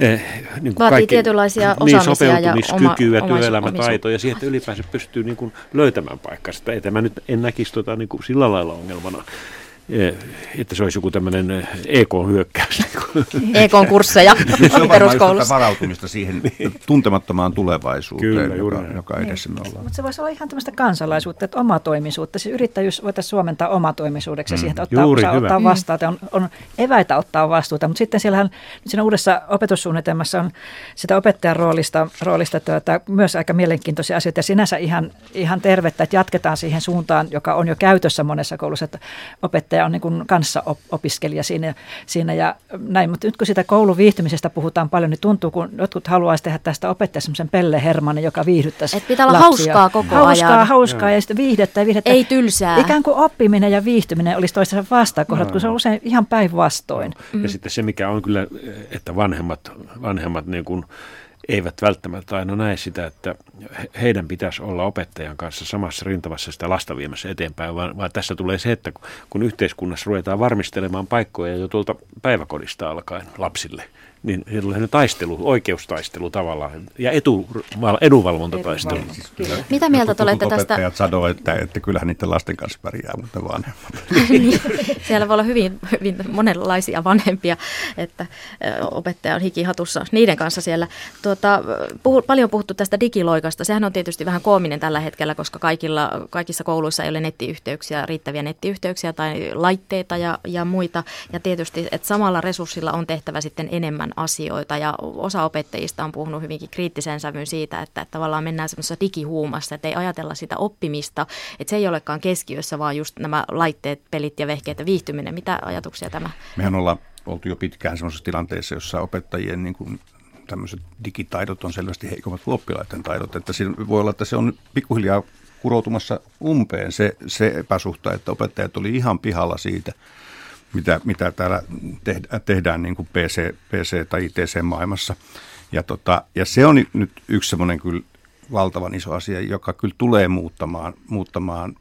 Eh, niin Vaatii kaikki, tietynlaisia niin, osaamisia niin, sopeutumiskykyä, ja oma, työelämätaitoja, siihen, että ylipäänsä pystyy niin kuin löytämään paikkansa. Että mä nyt en näkisi tota, niin kuin sillä lailla ongelmana. Eh, että se olisi joku tämmöinen EK-hyökkäys. *laughs* EK-kursseja *laughs* se on peruskoulussa. varautumista siihen tuntemattomaan tulevaisuuteen, Kyllä, joka, joka edessä me ollaan. Mutta se voisi olla ihan tämmöistä kansalaisuutta, että omatoimisuutta. Se yrittäjyys voitaisiin suomentaa omatoimisuudeksi mm. siihen, että ottaa, Juuri, osaa, ottaa vastaan. On, on eväitä ottaa vastuuta, mutta sitten siellähän siinä uudessa opetussuunnitelmassa on sitä opettajan roolista, roolista tuota, myös aika mielenkiintoisia asioita ja sinänsä ihan, ihan tervettä, että jatketaan siihen suuntaan, joka on jo käytössä monessa koulussa, että opettaja opettaja on niin kuin kanssa opiskelija siinä, siinä ja näin. Mutta nyt kun sitä kouluviihtymisestä puhutaan paljon, niin tuntuu, kun jotkut haluaisi tehdä tästä opettajasta semmoisen Pelle Hermanin, joka viihdyttäisi Et pitää olla lapsia. hauskaa koko hauskaa, ajan. Hauskaa, ja sitten viihdettä ja viihdettä. Ei tylsää. Ikään kuin oppiminen ja viihtyminen olisi toistensa vastakohdat, no. kun se on usein ihan päinvastoin. No. Ja mm. sitten se, mikä on kyllä, että vanhemmat, vanhemmat niin kuin eivät välttämättä aina näe sitä, että heidän pitäisi olla opettajan kanssa samassa rintavassa sitä lasta viemässä eteenpäin, vaan, vaan tässä tulee se, että kun yhteiskunnassa ruvetaan varmistelemaan paikkoja jo tuolta päiväkodista alkaen lapsille – niin se tulee taistelu, oikeustaistelu tavallaan ja etu, edunvalvontataistelu. Siis Mitä mieltä te olette tästä? Opettajat sanoo, että, että kyllähän niiden lasten kanssa pärjää, mutta vanhemmat. *laughs* niin, siellä voi olla hyvin, hyvin monenlaisia vanhempia, että opettaja on hikihatussa niiden kanssa siellä. Tuota, puhu, paljon puhuttu tästä digiloikasta. Sehän on tietysti vähän koominen tällä hetkellä, koska kaikilla, kaikissa kouluissa ei ole nettiyhteyksiä, riittäviä nettiyhteyksiä tai laitteita ja, ja muita. Ja tietysti, että samalla resurssilla on tehtävä sitten enemmän asioita ja osa opettajista on puhunut hyvinkin kriittisen sävyyn siitä, että, että tavallaan mennään semmoisessa digihuumassa, että ei ajatella sitä oppimista, että se ei olekaan keskiössä, vaan just nämä laitteet, pelit ja vehkeet ja viihtyminen. Mitä ajatuksia tämä? Mehän ollaan oltu jo pitkään semmoisessa tilanteessa, jossa opettajien niin kuin tämmöiset digitaidot on selvästi heikommat kuin oppilaiden taidot. Että siinä voi olla, että se on pikkuhiljaa kuroutumassa umpeen se, se epäsuhta, että opettajat oli ihan pihalla siitä, mitä, mitä täällä tehdään, tehdään niin kuin PC, PC- tai ITC-maailmassa. Ja, tota, ja se on nyt yksi semmoinen kyllä valtavan iso asia, joka kyllä tulee muuttamaan, muuttamaan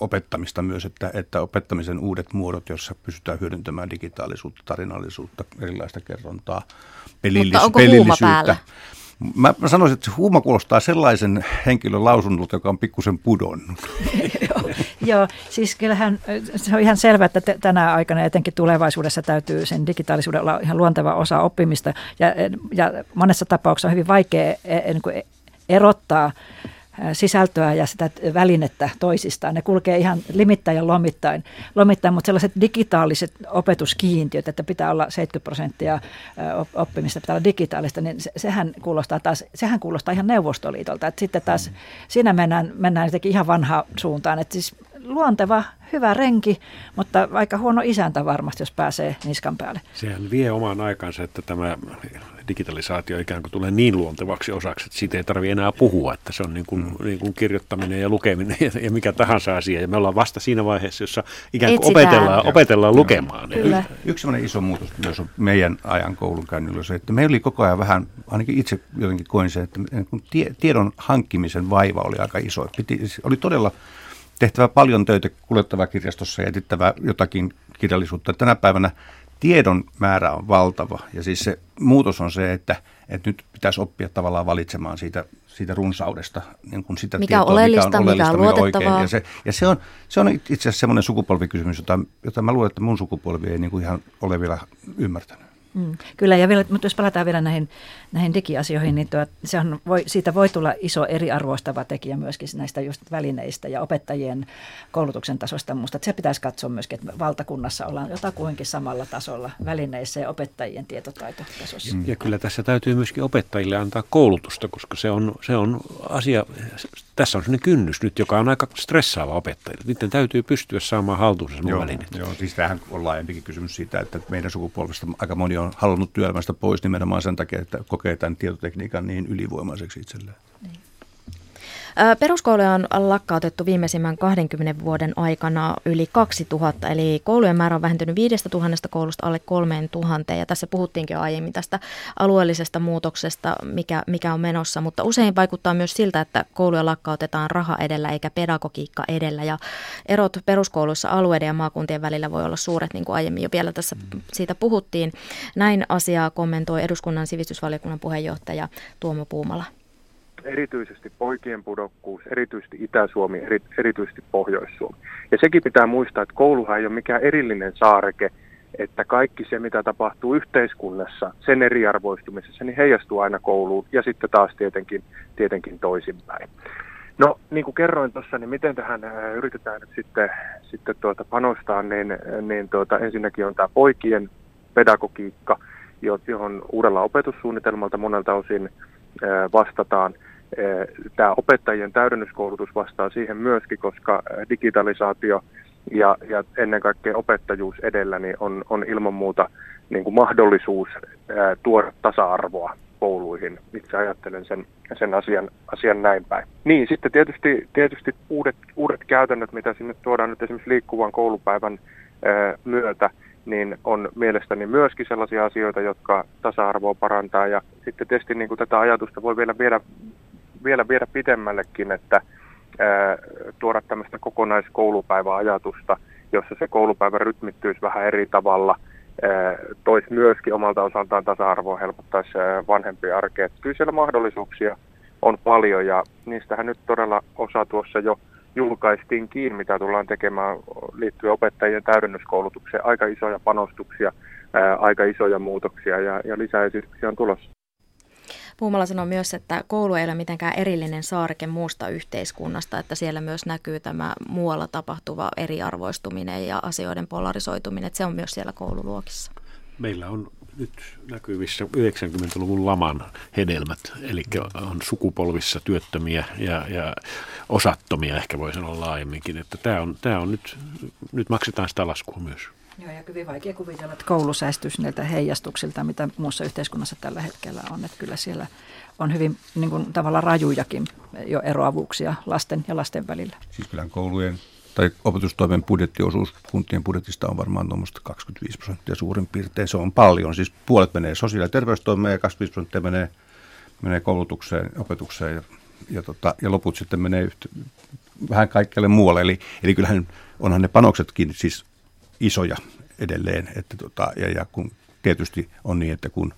opettamista myös, että, että opettamisen uudet muodot, joissa pystytään hyödyntämään digitaalisuutta, tarinallisuutta, erilaista kerrontaa, pelillis- Mutta onko pelillisyyttä. Mä, mä sanoisin, että se huuma kuulostaa sellaisen henkilön lausunnolta, joka on pikkusen pudonnut. *laughs* *laughs* joo, siis kyllähän se on ihan selvää, että tänä aikana etenkin tulevaisuudessa täytyy sen digitaalisuuden olla ihan luonteva osa oppimista. Ja, ja monessa tapauksessa on hyvin vaikea e, e, niin erottaa sisältöä ja sitä välinettä toisistaan. Ne kulkee ihan limittäin ja lomittain, lomittain mutta sellaiset digitaaliset opetuskiintiöt, että pitää olla 70 prosenttia oppimista, pitää olla digitaalista, niin sehän kuulostaa, taas, sehän kuulostaa ihan Neuvostoliitolta. Että sitten taas siinä mennään, mennään jotenkin ihan vanha suuntaan. Että siis luonteva, hyvä renki, mutta aika huono isäntä varmasti, jos pääsee niskan päälle. Sehän vie oman aikansa, että tämä digitalisaatio ikään kuin tulee niin luontevaksi osaksi, että siitä ei tarvitse enää puhua, että se on niin kuin, mm. niin kuin kirjoittaminen ja lukeminen ja, ja mikä tahansa asia. Ja me ollaan vasta siinä vaiheessa, jossa ikään kuin opetellaan, opetellaan lukemaan. Kyllä. Yksi sellainen iso muutos myös on meidän ajan koulunkäynnillä se, että meillä oli koko ajan vähän, ainakin itse jotenkin koin se, että tiedon hankkimisen vaiva oli aika iso. Piti, oli todella tehtävä paljon töitä kuljettava kirjastossa ja etittävä jotakin kirjallisuutta. Tänä päivänä tiedon määrä on valtava ja siis se muutos on se, että, että nyt pitäisi oppia tavallaan valitsemaan siitä, siitä runsaudesta niin kuin sitä mikä tietoa, on oleellista, mikä on, oleellista, mikä on luotettavaa. Oikein. Ja se, ja se, on, se on itse asiassa semmoinen sukupolvikysymys, jota, jota mä luulen, että mun sukupolvi ei niin kuin ihan ole vielä ymmärtänyt. Mm, kyllä, ja vielä, mutta jos palataan vielä näihin, näihin digiasioihin, niin tuo, se on, voi, siitä voi tulla iso eriarvoistava tekijä myöskin näistä just välineistä ja opettajien koulutuksen tasosta. Minusta se pitäisi katsoa myöskin, että valtakunnassa ollaan jotakuinkin samalla tasolla välineissä ja opettajien tietotaitotasossa. Ja kyllä tässä täytyy myöskin opettajille antaa koulutusta, koska se on, se on asia, tässä on sellainen kynnys nyt, joka on aika stressaava opettajille. Niiden täytyy pystyä saamaan haltuunsa joo, välineet. Joo, siis tämähän on laajempikin kysymys siitä, että meidän sukupolvesta aika moni on halunnut työelämästä pois nimenomaan sen takia, että kokee tämän tietotekniikan niin ylivoimaiseksi itselleen. Niin. Peruskouluja on lakkautettu viimeisimmän 20 vuoden aikana yli 2000, eli koulujen määrä on vähentynyt 5000 koulusta alle 3000. Ja tässä puhuttiinkin jo aiemmin tästä alueellisesta muutoksesta, mikä, mikä on menossa, mutta usein vaikuttaa myös siltä, että kouluja lakkautetaan raha edellä eikä pedagogiikka edellä. Ja erot peruskouluissa alueiden ja maakuntien välillä voi olla suuret, niin kuin aiemmin jo vielä tässä siitä puhuttiin. Näin asiaa kommentoi eduskunnan sivistysvaliokunnan puheenjohtaja Tuomo Puumala erityisesti poikien pudokkuus, erityisesti Itä-Suomi, eri, erityisesti Pohjois-Suomi. Ja sekin pitää muistaa, että kouluhan ei ole mikään erillinen saareke, että kaikki se, mitä tapahtuu yhteiskunnassa, sen eriarvoistumisessa, niin heijastuu aina kouluun ja sitten taas tietenkin, tietenkin toisinpäin. No, niin kuin kerroin tuossa, niin miten tähän yritetään nyt sitten, sitten tuota panostaa, niin, niin tuota, ensinnäkin on tämä poikien pedagogiikka, johon uudella opetussuunnitelmalta monelta osin vastataan. Tämä opettajien täydennyskoulutus vastaa siihen myöskin, koska digitalisaatio ja, ja ennen kaikkea opettajuus edellä niin on, on ilman muuta niin kuin mahdollisuus ää, tuoda tasa-arvoa kouluihin. Itse ajattelen sen, sen asian, asian näin päin. Niin, sitten tietysti, tietysti uudet, uudet käytännöt, mitä sinne tuodaan nyt esimerkiksi liikkuvan koulupäivän ää, myötä, niin on mielestäni myöskin sellaisia asioita, jotka tasa-arvoa parantaa. Ja sitten tietysti niin kuin tätä ajatusta voi vielä viedä, vielä viedä pidemmällekin, että ää, tuoda tämmöistä kokonaiskoulupäiväajatusta, jossa se koulupäivä rytmittyisi vähän eri tavalla, toisi myöskin omalta osaltaan tasa-arvoa, helpottaisi vanhempien arkea. Kyllä siellä mahdollisuuksia on paljon ja niistähän nyt todella osa tuossa jo julkaistiinkin, mitä tullaan tekemään liittyen opettajien täydennyskoulutukseen. Aika isoja panostuksia, ää, aika isoja muutoksia ja, ja lisäesityksiä on tulossa. Puumala sanoi myös, että koulu ei ole mitenkään erillinen saareke muusta yhteiskunnasta, että siellä myös näkyy tämä muualla tapahtuva eriarvoistuminen ja asioiden polarisoituminen, että se on myös siellä koululuokissa. Meillä on nyt näkyvissä 90-luvun laman hedelmät, eli on sukupolvissa työttömiä ja, ja osattomia, ehkä voi sanoa laajemminkin, että tämä on, tämä on nyt, nyt maksetaan sitä laskua myös. Joo, ja hyvin vaikea kuvitella, että koulu säästyisi niiltä heijastuksilta, mitä muussa yhteiskunnassa tällä hetkellä on. Että kyllä siellä on hyvin niin kuin, tavallaan rajujakin jo eroavuuksia lasten ja lasten välillä. Siis kyllä koulujen tai opetustoimen budjettiosuus kuntien budjetista on varmaan tuommoista 25 prosenttia suurin piirtein. Se on paljon. Siis puolet menee sosiaali- ja terveystoimeen ja 25 prosenttia menee, menee koulutukseen, opetukseen ja, ja, tota, ja loput sitten menee yhtä, vähän kaikkialle muualle. Eli, eli kyllähän onhan ne panoksetkin siis isoja edelleen. Että tota, ja, ja kun tietysti on niin, että kun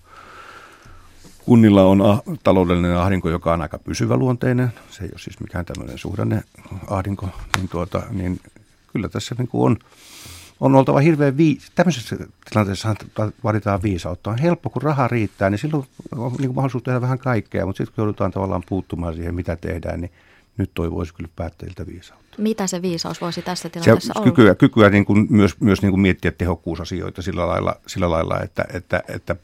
kunnilla on ah, taloudellinen ahdinko, joka on aika pysyvä luonteinen, se ei ole siis mikään tämmöinen suhdanne ahdinko, niin, tuota, niin kyllä tässä niin kuin on, on oltava hirveän vii... Tämmöisessä tilanteessa vaaditaan viisautta. On helppo, kun raha riittää, niin silloin on niin kuin mahdollisuus tehdä vähän kaikkea, mutta sitten kun joudutaan tavallaan puuttumaan siihen, mitä tehdään, niin nyt toivoisi kyllä päättäjiltä viisautta. Mitä se viisaus voisi tässä tilanteessa se, olla? Kykyä, kykyä niin kuin myös, myös niin kuin miettiä tehokkuusasioita sillä lailla, sillä lailla että, että, että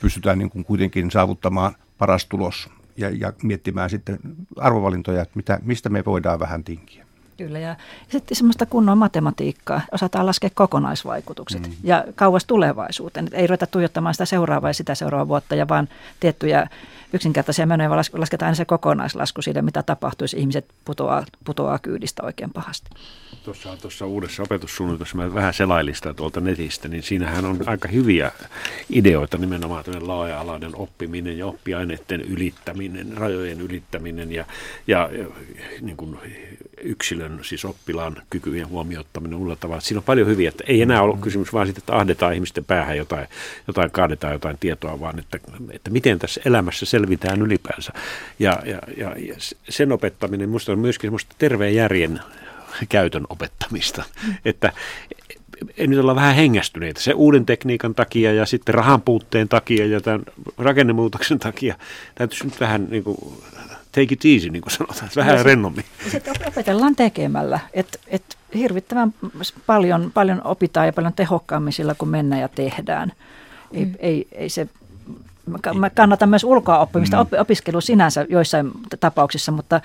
pystytään niin kuin kuitenkin saavuttamaan paras tulos ja, ja miettimään sitten arvovalintoja, että mitä, mistä me voidaan vähän tinkiä. Kyllä, ja sitten semmoista kunnon matematiikkaa, osataan laskea kokonaisvaikutukset mm. ja kauas tulevaisuuteen. Ei ruveta tuijottamaan sitä seuraavaa ja sitä seuraavaa vuotta, ja vaan tiettyjä yksinkertaisia menoja, vaan lasketaan aina se kokonaislasku siitä, mitä tapahtuisi, ihmiset putoaa, putoaa kyydistä oikein pahasti. Tuossa, tuossa uudessa opetussuunnitelmassa mä vähän selailista tuolta netistä, niin siinähän on aika hyviä ideoita, nimenomaan tämmöinen laaja-alainen oppiminen ja oppiaineiden ylittäminen, rajojen ylittäminen ja, ja, ja niin kuin yksilön, siis oppilaan kykyjen huomioittaminen uudella tavalla. Siinä on paljon hyviä, että ei enää ole kysymys vaan siitä, että ahdetaan ihmisten päähän jotain, jotain kaadetaan jotain tietoa, vaan että, että miten tässä elämässä selvitään ylipäänsä. Ja, ja, ja, ja sen opettaminen minusta on myöskin semmoista terveen järjen käytön opettamista, että ei nyt olla vähän hengästyneitä. Se uuden tekniikan takia ja sitten rahan puutteen takia ja tämän rakennemuutoksen takia täytyisi nyt vähän niin kuin take it easy, niin kuin sanotaan, vähän ja rennommin. Sitten opetellaan tekemällä, että et hirvittävän paljon, paljon opitaan ja paljon tehokkaammin sillä, kun mennään ja tehdään. Ei, mm. ei, ei se Mä kannatan myös ulkoa oppimista, mm. opiskelu sinänsä joissain tapauksissa, mutta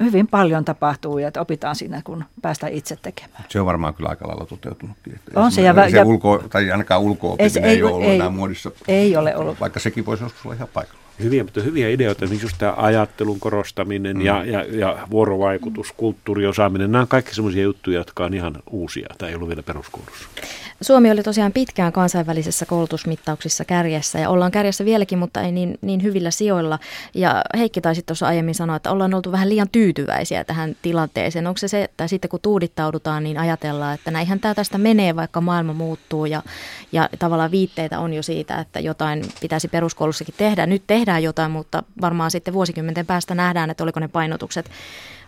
hyvin paljon tapahtuu ja että opitaan siinä, kun päästään itse tekemään. Se on varmaan kyllä aika lailla toteutunutkin. Että on se. Ja, se ja, ulko, tai ainakaan ulko ei, ei, ole ollut ei, enää muodissa. Ei ole ollut. Vaikka sekin voisi joskus olla ihan paikalla. Hyviä, mutta hyviä ideoita, niin just tämä ajattelun korostaminen mm. ja, ja, ja vuorovaikutus, kulttuuriosaaminen, nämä on kaikki sellaisia juttuja, jotka on ihan uusia. Tämä ei ollut vielä peruskoulussa. Suomi oli tosiaan pitkään kansainvälisessä koulutusmittauksissa kärjessä ja ollaan kärjessä vieläkin, mutta ei niin, niin hyvillä sijoilla. Ja Heikki taisi tuossa aiemmin sanoa, että ollaan oltu vähän liian tyytyväisiä tyytyväisiä tähän tilanteeseen? Onko se se, että sitten kun tuudittaudutaan, niin ajatellaan, että näinhän tämä tästä menee, vaikka maailma muuttuu ja, ja tavallaan viitteitä on jo siitä, että jotain pitäisi peruskoulussakin tehdä. Nyt tehdään jotain, mutta varmaan sitten vuosikymmenten päästä nähdään, että oliko ne painotukset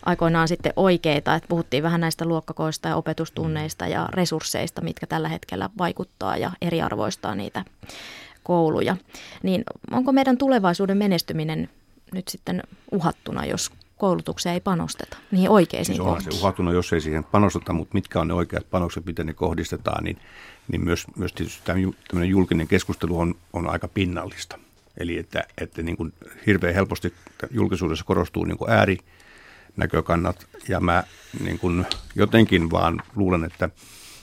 aikoinaan sitten oikeita. Että puhuttiin vähän näistä luokkakoista ja opetustunneista ja resursseista, mitkä tällä hetkellä vaikuttaa ja eriarvoistaa niitä kouluja. Niin onko meidän tulevaisuuden menestyminen nyt sitten uhattuna, jos koulutukseen ei panosteta, niihin oikeisiin siis se uhattuna, jos ei siihen panosteta, mutta mitkä on ne oikeat panokset, miten ne kohdistetaan, niin, niin myös, myös tietysti tämmöinen julkinen keskustelu on, on aika pinnallista. Eli että, että niin kuin hirveän helposti julkisuudessa korostuu niin kuin äärinäkökannat, ja mä niin kuin jotenkin vaan luulen, että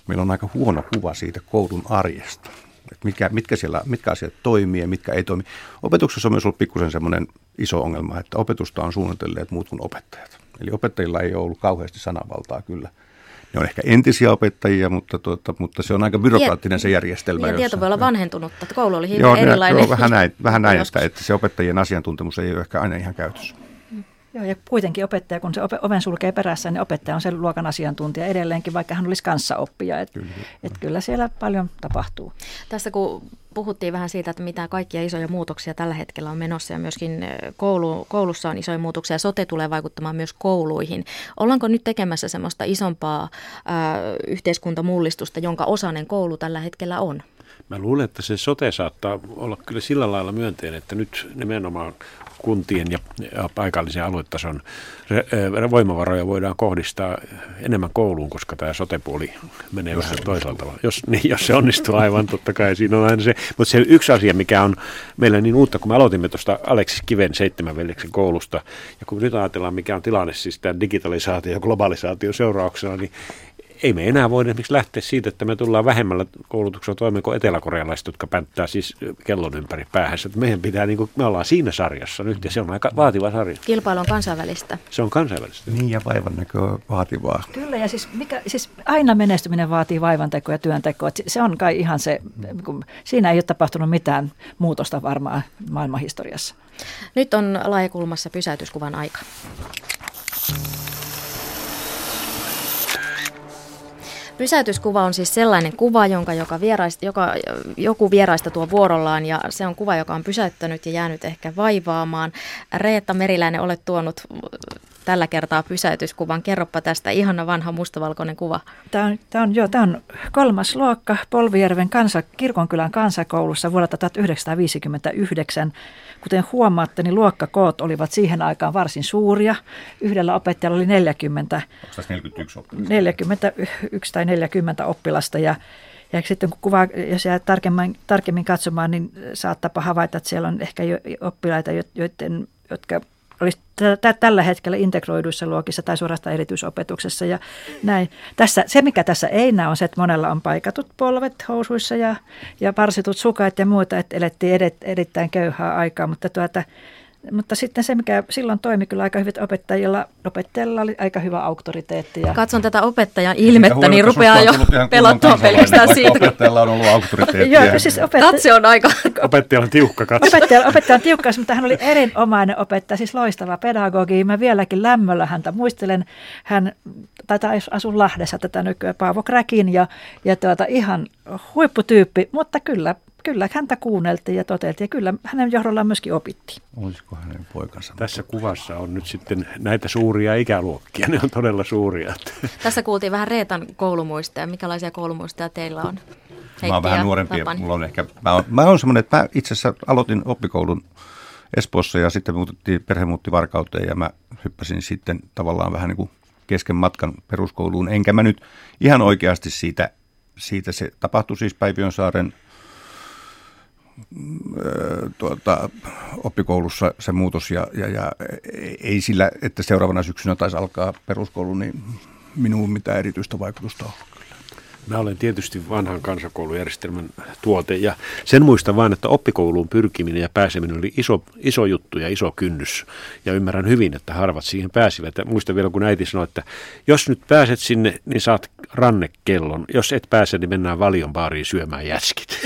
meillä on aika huono kuva siitä koulun arjesta että mitkä, mitkä, siellä, mitkä asiat toimii ja mitkä ei toimi. Opetuksessa on myös ollut pikkusen semmoinen iso ongelma, että opetusta on suunnitelleet muut kuin opettajat. Eli opettajilla ei ole ollut kauheasti sananvaltaa kyllä. Ne on ehkä entisiä opettajia, mutta, tuota, mutta se on aika byrokraattinen se järjestelmä. Ja tieto voi olla vanhentunutta, että koulu oli hyvin joo, erilainen. Joo, vähän näin, vähän näin *laughs* että, että se opettajien asiantuntemus ei ole ehkä aina ihan käytössä. Joo, ja kuitenkin opettaja, kun se oven sulkee perässä, niin opettaja on sen luokan asiantuntija edelleenkin, vaikka hän olisi kanssaoppija. Et, kyllä. Et kyllä siellä paljon tapahtuu. Tässä kun puhuttiin vähän siitä, että mitä kaikkia isoja muutoksia tällä hetkellä on menossa ja myöskin koulu, koulussa on isoja muutoksia. Sote tulee vaikuttamaan myös kouluihin. Ollaanko nyt tekemässä semmoista isompaa ää, yhteiskuntamullistusta, jonka osainen koulu tällä hetkellä on? Mä luulen, että se sote saattaa olla kyllä sillä lailla myönteinen, että nyt nimenomaan kuntien ja, paikallisen aluetason voimavaroja voidaan kohdistaa enemmän kouluun, koska tämä sotepuoli menee jos vähän toisaalta tavalla. Jos, *laughs* niin, jos se onnistuu aivan, totta kai siinä on aina se. Mutta se yksi asia, mikä on meillä niin uutta, kun me aloitimme tuosta Aleksis Kiven seitsemän veljeksen koulusta, ja kun nyt ajatellaan, mikä on tilanne siis tämän digitalisaatio ja globalisaation seurauksena, niin ei me enää voida esimerkiksi lähteä siitä, että me tullaan vähemmällä koulutuksella toimeen kuin eteläkorealaiset, jotka pänttää siis kellon ympäri päähänsä. Että meidän pitää, niin kuin, me ollaan siinä sarjassa nyt ja se on aika vaativa sarja. Kilpailu on kansainvälistä. Se on kansainvälistä. Niin ja vaivan näkö on vaativaa. Kyllä ja siis, mikä, siis aina menestyminen vaatii vaivantekoa ja työntekoa. Se on kai ihan se, siinä ei ole tapahtunut mitään muutosta varmaan maailmanhistoriassa. Nyt on laajakulmassa pysäytyskuvan aika. Pysäytyskuva on siis sellainen kuva, jonka joka vieraista, joka, joku vieraista tuo vuorollaan ja se on kuva, joka on pysäyttänyt ja jäänyt ehkä vaivaamaan. Reetta Meriläinen, olet tuonut tällä kertaa pysäytyskuvan. Kerropa tästä ihana vanha mustavalkoinen kuva. Tämä on, tämä on, joo, tämä on kolmas luokka Polvijärven kansa, Kirkonkylän kansakoulussa vuodelta 1959. Kuten huomaatte, niin luokkakoot olivat siihen aikaan varsin suuria. Yhdellä opettajalla oli 40, 41, 41 tai 40 oppilasta ja ja sitten kun kuvaa, jos jää tarkemmin, tarkemmin katsomaan, niin saattaa havaita, että siellä on ehkä jo oppilaita, joiden, jotka olisi t- tällä hetkellä integroiduissa luokissa tai suorastaan erityisopetuksessa ja näin. Tässä, se, mikä tässä ei näy, on se, että monella on paikatut polvet housuissa ja, ja parsitut sukat ja muuta, että elettiin edet, erittäin köyhää aikaa, mutta tuota, mutta sitten se, mikä silloin toimi kyllä aika hyvin opettajilla, opettajilla oli aika hyvä auktoriteetti. Ja... Katson tätä opettajan ilmettä, niin rupeaa jo pelottua pelkästään siitä. Opettajalla on ollut auktoriteetti. Joo, siis opettaja... Katse on aika... Opettaja on tiukka katse. Opettaja, opettaja on tiukka, mutta hän oli erinomainen opettaja, siis loistava pedagogi. Mä vieläkin lämmöllä häntä muistelen. Hän taitaa asua Lahdessa tätä nykyään, Paavo Kräkin, ja, ja tuota, ihan huipputyyppi, mutta kyllä kyllä häntä kuunneltiin ja toteltiin ja kyllä hänen johdollaan myöskin opittiin. Olisiko hänen poikansa? Tässä kuvassa on nyt sitten näitä suuria ikäluokkia, ne on todella suuria. Tässä kuultiin vähän Reetan koulumuistoja. Mikälaisia koulumuistoja teillä on? Heikki mä oon vähän nuorempi ja mulla on ehkä, mä oon, mä oon semmoinen, että mä itse asiassa aloitin oppikoulun Espoossa ja sitten muutettiin, perhe muutti Varkauteen ja mä hyppäsin sitten tavallaan vähän niin kuin kesken matkan peruskouluun. Enkä mä nyt ihan oikeasti siitä, siitä se tapahtui siis Päivionsaaren tuota, oppikoulussa se muutos ja, ja, ja ei sillä, että seuraavana syksynä taisi alkaa peruskoulu, niin minuun mitään erityistä vaikutusta ollut. Mä olen tietysti vanhan kansakoulujärjestelmän tuote ja sen muistan vain, että oppikouluun pyrkiminen ja pääseminen oli iso, iso juttu ja iso kynnys. Ja ymmärrän hyvin, että harvat siihen pääsivät. Ja muistan vielä, kun äiti sanoi, että jos nyt pääset sinne, niin saat rannekellon. Jos et pääse, niin mennään valion baariin syömään jäskit. *laughs*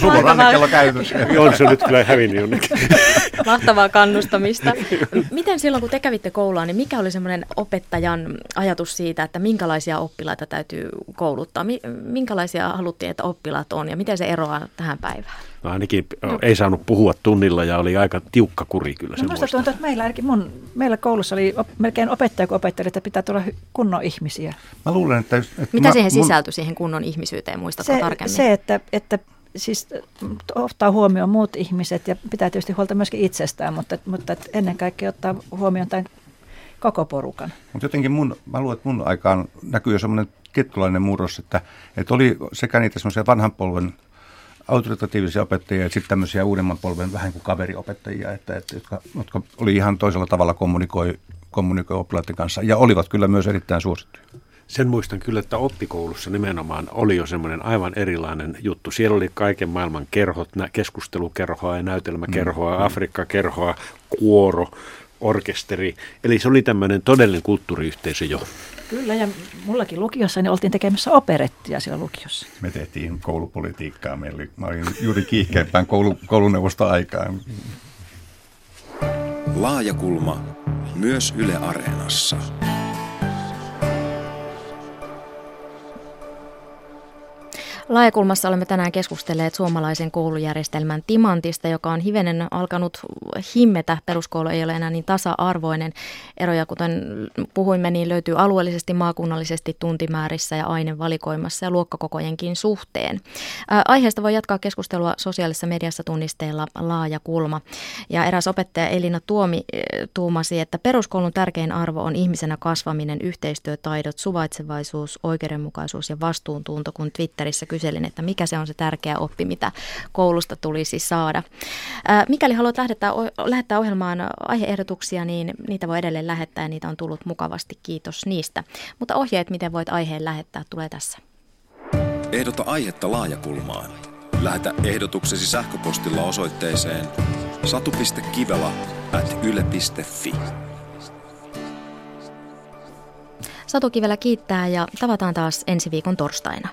Sulla on rannekello käytössä. *laughs* on se nyt kyllä hävinnyt jonnekin. *laughs* Mahtavaa kannustamista. Miten silloin, kun te kävitte koulua, niin mikä oli semmoinen opettajan ajatus siitä, että minkälaisia oppilaita täytyy kouluttaa? Minkälaisia haluttiin, että oppilaat on ja miten se eroaa tähän päivään? No ainakin no. ei saanut puhua tunnilla ja oli aika tiukka kuri kyllä no, musta tuntuu, että meillä, mun, meillä koulussa oli op, melkein opettaja kuin opettaja, että pitää tulla kunnon ihmisiä. Mä luulen, että... että Mitä mä, siihen sisältyi, mun... siihen kunnon ihmisyyteen, muistatko se, tarkemmin? Se, että, että siis ottaa huomioon muut ihmiset ja pitää tietysti huolta myöskin itsestään, mutta, mutta ennen kaikkea ottaa huomioon tämän koko porukan. Mutta jotenkin mun, mä luulen, että mun aikaan näkyy jo semmoinen tietynlainen murros, että, että oli sekä niitä semmoisia vanhan polven autoritatiivisia opettajia ja sitten tämmöisiä uudemman polven vähän kuin kaveriopettajia, että, että, jotka, jotka oli ihan toisella tavalla kommunikoi, kommunikoi oppilaiden kanssa ja olivat kyllä myös erittäin suosittuja. Sen muistan kyllä, että oppikoulussa nimenomaan oli jo semmoinen aivan erilainen juttu. Siellä oli kaiken maailman kerhot, keskustelukerhoa ja näytelmäkerhoa, mm. Afrikka-kerhoa, kuoro, orkesteri. Eli se oli tämmöinen todellinen kulttuuriyhteisö jo. Kyllä, ja mullakin lukiossa niin oltiin tekemässä operettia siellä lukiossa. Me tehtiin koulupolitiikkaa. Meillä oli, mä olin juuri kiihkeimpään koulu, kouluneuvosta aikaan. Laajakulma myös Yle Areenassa. Laajakulmassa olemme tänään keskustelleet suomalaisen koulujärjestelmän timantista, joka on hivenen alkanut himmetä. Peruskoulu ei ole enää niin tasa-arvoinen. Eroja, kuten puhuimme, niin löytyy alueellisesti, maakunnallisesti, tuntimäärissä ja ainevalikoimassa ja luokkakokojenkin suhteen. Aiheesta voi jatkaa keskustelua sosiaalisessa mediassa tunnisteella Laajakulma. Ja eräs opettaja Elina Tuomi tuumasi, että peruskoulun tärkein arvo on ihmisenä kasvaminen, yhteistyötaidot, suvaitsevaisuus, oikeudenmukaisuus ja vastuuntunto, kun Twitterissä kyselin, että mikä se on se tärkeä oppi, mitä koulusta tulisi saada. Mikäli haluat lähettää, lähettää ohjelmaan aiheehdotuksia, niin niitä voi edelleen lähettää ja niitä on tullut mukavasti. Kiitos niistä. Mutta ohjeet, miten voit aiheen lähettää, tulee tässä. Ehdota aihetta laajakulmaan. Lähetä ehdotuksesi sähköpostilla osoitteeseen satu.kivela at yle.fi. Satu Kivelä kiittää ja tavataan taas ensi viikon torstaina.